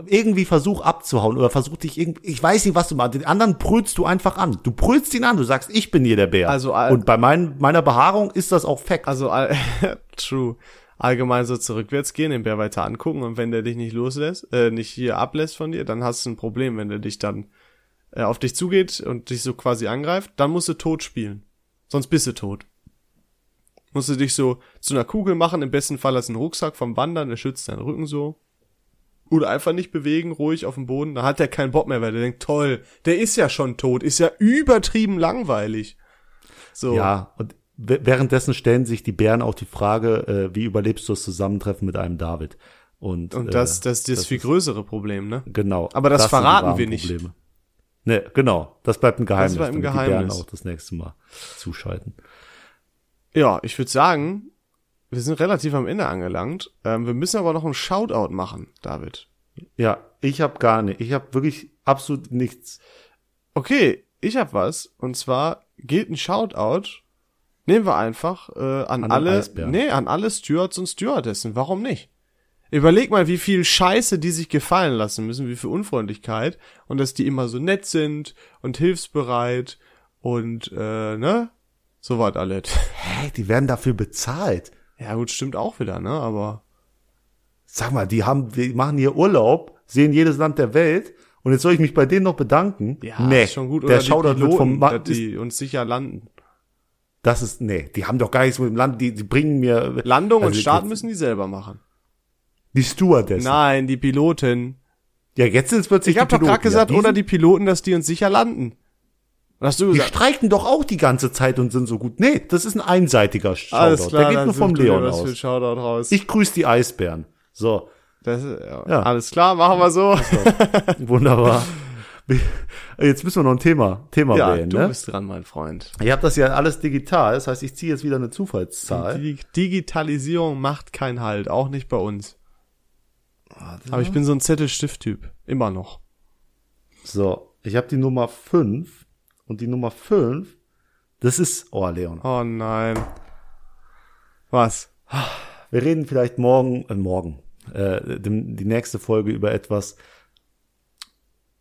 Irgendwie versuch abzuhauen oder versuch dich irgendwie, ich weiß nicht, was du machst. Den anderen brüllst du einfach an. Du brüllst ihn an, du sagst, ich bin hier der Bär. Also, Und bei mein, meiner Behaarung ist das auch Fact. Also, [laughs] true. Allgemein so zurückwärts gehen, den Bär weiter angucken und wenn der dich nicht loslässt, äh, nicht hier ablässt von dir, dann hast du ein Problem, wenn der dich dann äh, auf dich zugeht und dich so quasi angreift, dann musst du tot spielen. Sonst bist du tot. Musst du dich so zu einer Kugel machen, im besten Fall als einen Rucksack vom Wandern, der schützt deinen Rücken so. Oder einfach nicht bewegen, ruhig auf dem Boden, dann hat der keinen Bock mehr, weil der denkt, toll, der ist ja schon tot, ist ja übertrieben langweilig. So. Ja, und währenddessen stellen sich die Bären auch die Frage, äh, wie überlebst du das Zusammentreffen mit einem David? Und, Und äh, das, das ist das viel größere Problem, ne? Genau. Aber das die verraten wir nicht. Probleme. Ne, genau. Das bleibt ein Geheimnis, bleibt ein Geheimnis. die Bären auch das nächste Mal zuschalten. Ja, ich würde sagen, wir sind relativ am Ende angelangt. Ähm, wir müssen aber noch einen Shoutout machen, David. Ja, ich habe gar nicht. Ich habe wirklich absolut nichts. Okay, ich hab was. Und zwar gilt ein Shoutout. Nehmen wir einfach äh, an, An alle, nee, an alle Stewards und Stewardessen. Warum nicht? Überleg mal, wie viel Scheiße die sich gefallen lassen müssen, wie viel Unfreundlichkeit und dass die immer so nett sind und hilfsbereit und äh, ne, so weit alles. Hä, die werden dafür bezahlt. Ja gut, stimmt auch wieder, ne? Aber Sag mal, die haben, die machen hier Urlaub, sehen jedes Land der Welt und jetzt soll ich mich bei denen noch bedanken? ja, nee, ist schon gut. der Oder Shoutout wird vom Piloten, Ma die uns sicher landen. Das ist, nee, die haben doch gar nichts mit dem Land, die, die bringen mir. Landung und Also, Start jetzt- müssen die selber machen. Die Stewardessen. Nein, die Piloten. Ja, jetzt sind es plötzlich Ich habe doch gerade Piloten. gesagt, ja, oder die Piloten, dass die uns sicher landen. Hast du Die gesagt? streiken doch auch die ganze Zeit und sind so gut. Nee, das ist ein einseitiger Shoutout. Alles klar, Der geht nur vom Leon aus. Raus. Ich grüße die Eisbären. So, das, ja, Ja. Alles klar, machen wir so. wunderbar. [laughs] Jetzt müssen wir noch ein Thema, Thema Ja, wählen, du ne? bist dran, mein Freund. Ich habe das ja alles digital, das heißt, ich ziehe jetzt wieder eine Zufallszahl. Die Digitalisierung macht keinen Halt, auch nicht bei uns. Aber ich bin so ein Zettelstift-Typ. Immer noch. So, ich habe die Nummer 5 und die Nummer 5, das ist, oh Leon, Oh nein. Was? wir reden vielleicht morgen, äh, morgen, äh, dem, die nächste Folge über etwas,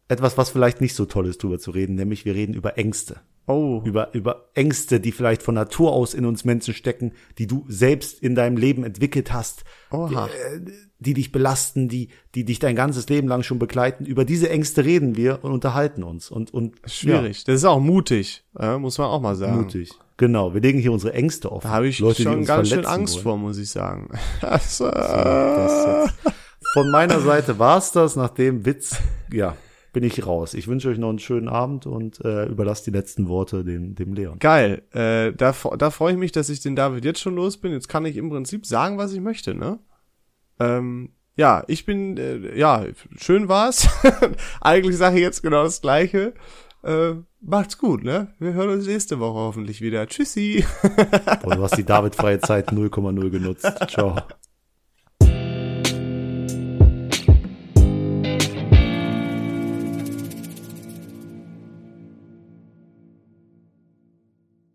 etwas, was vielleicht nicht so toll ist, drüber zu reden, nämlich wir reden über Ängste. Oh. Über, über Ängste, die vielleicht von Natur aus in uns Menschen stecken, die du selbst in deinem Leben entwickelt hast, Oha. die, die dich belasten, die, die dich dein ganzes Leben lang schon begleiten. Über diese Ängste reden wir und unterhalten uns und, und Schwierig. Das ist auch mutig, äh, muss man auch mal ja, sagen. mutig. Genau, wir legen hier unsere Ängste offen. Da habe ich Leute, schon ganz schön Angst wollen. vor, muss ich sagen. Äh, Das jetzt. Von meiner Seite war's das. Nach dem Witz, ja, bin ich raus. Ich wünsche euch noch einen schönen Abend und äh, überlasse die letzten Worte dem, dem Leon. Geil. Äh, da da freue ich mich, dass ich den David jetzt schon los bin. Jetzt kann ich im Prinzip sagen, was ich möchte, ne? Ähm, ja, ich bin, äh, ja, schön war's. [laughs] Eigentlich sage ich jetzt genau das Gleiche. Äh, macht's gut, ne? Wir hören uns nächste Woche hoffentlich wieder. Tschüssi. Boah, [laughs] du hast die David-freie Zeit 0,0 genutzt. Ciao.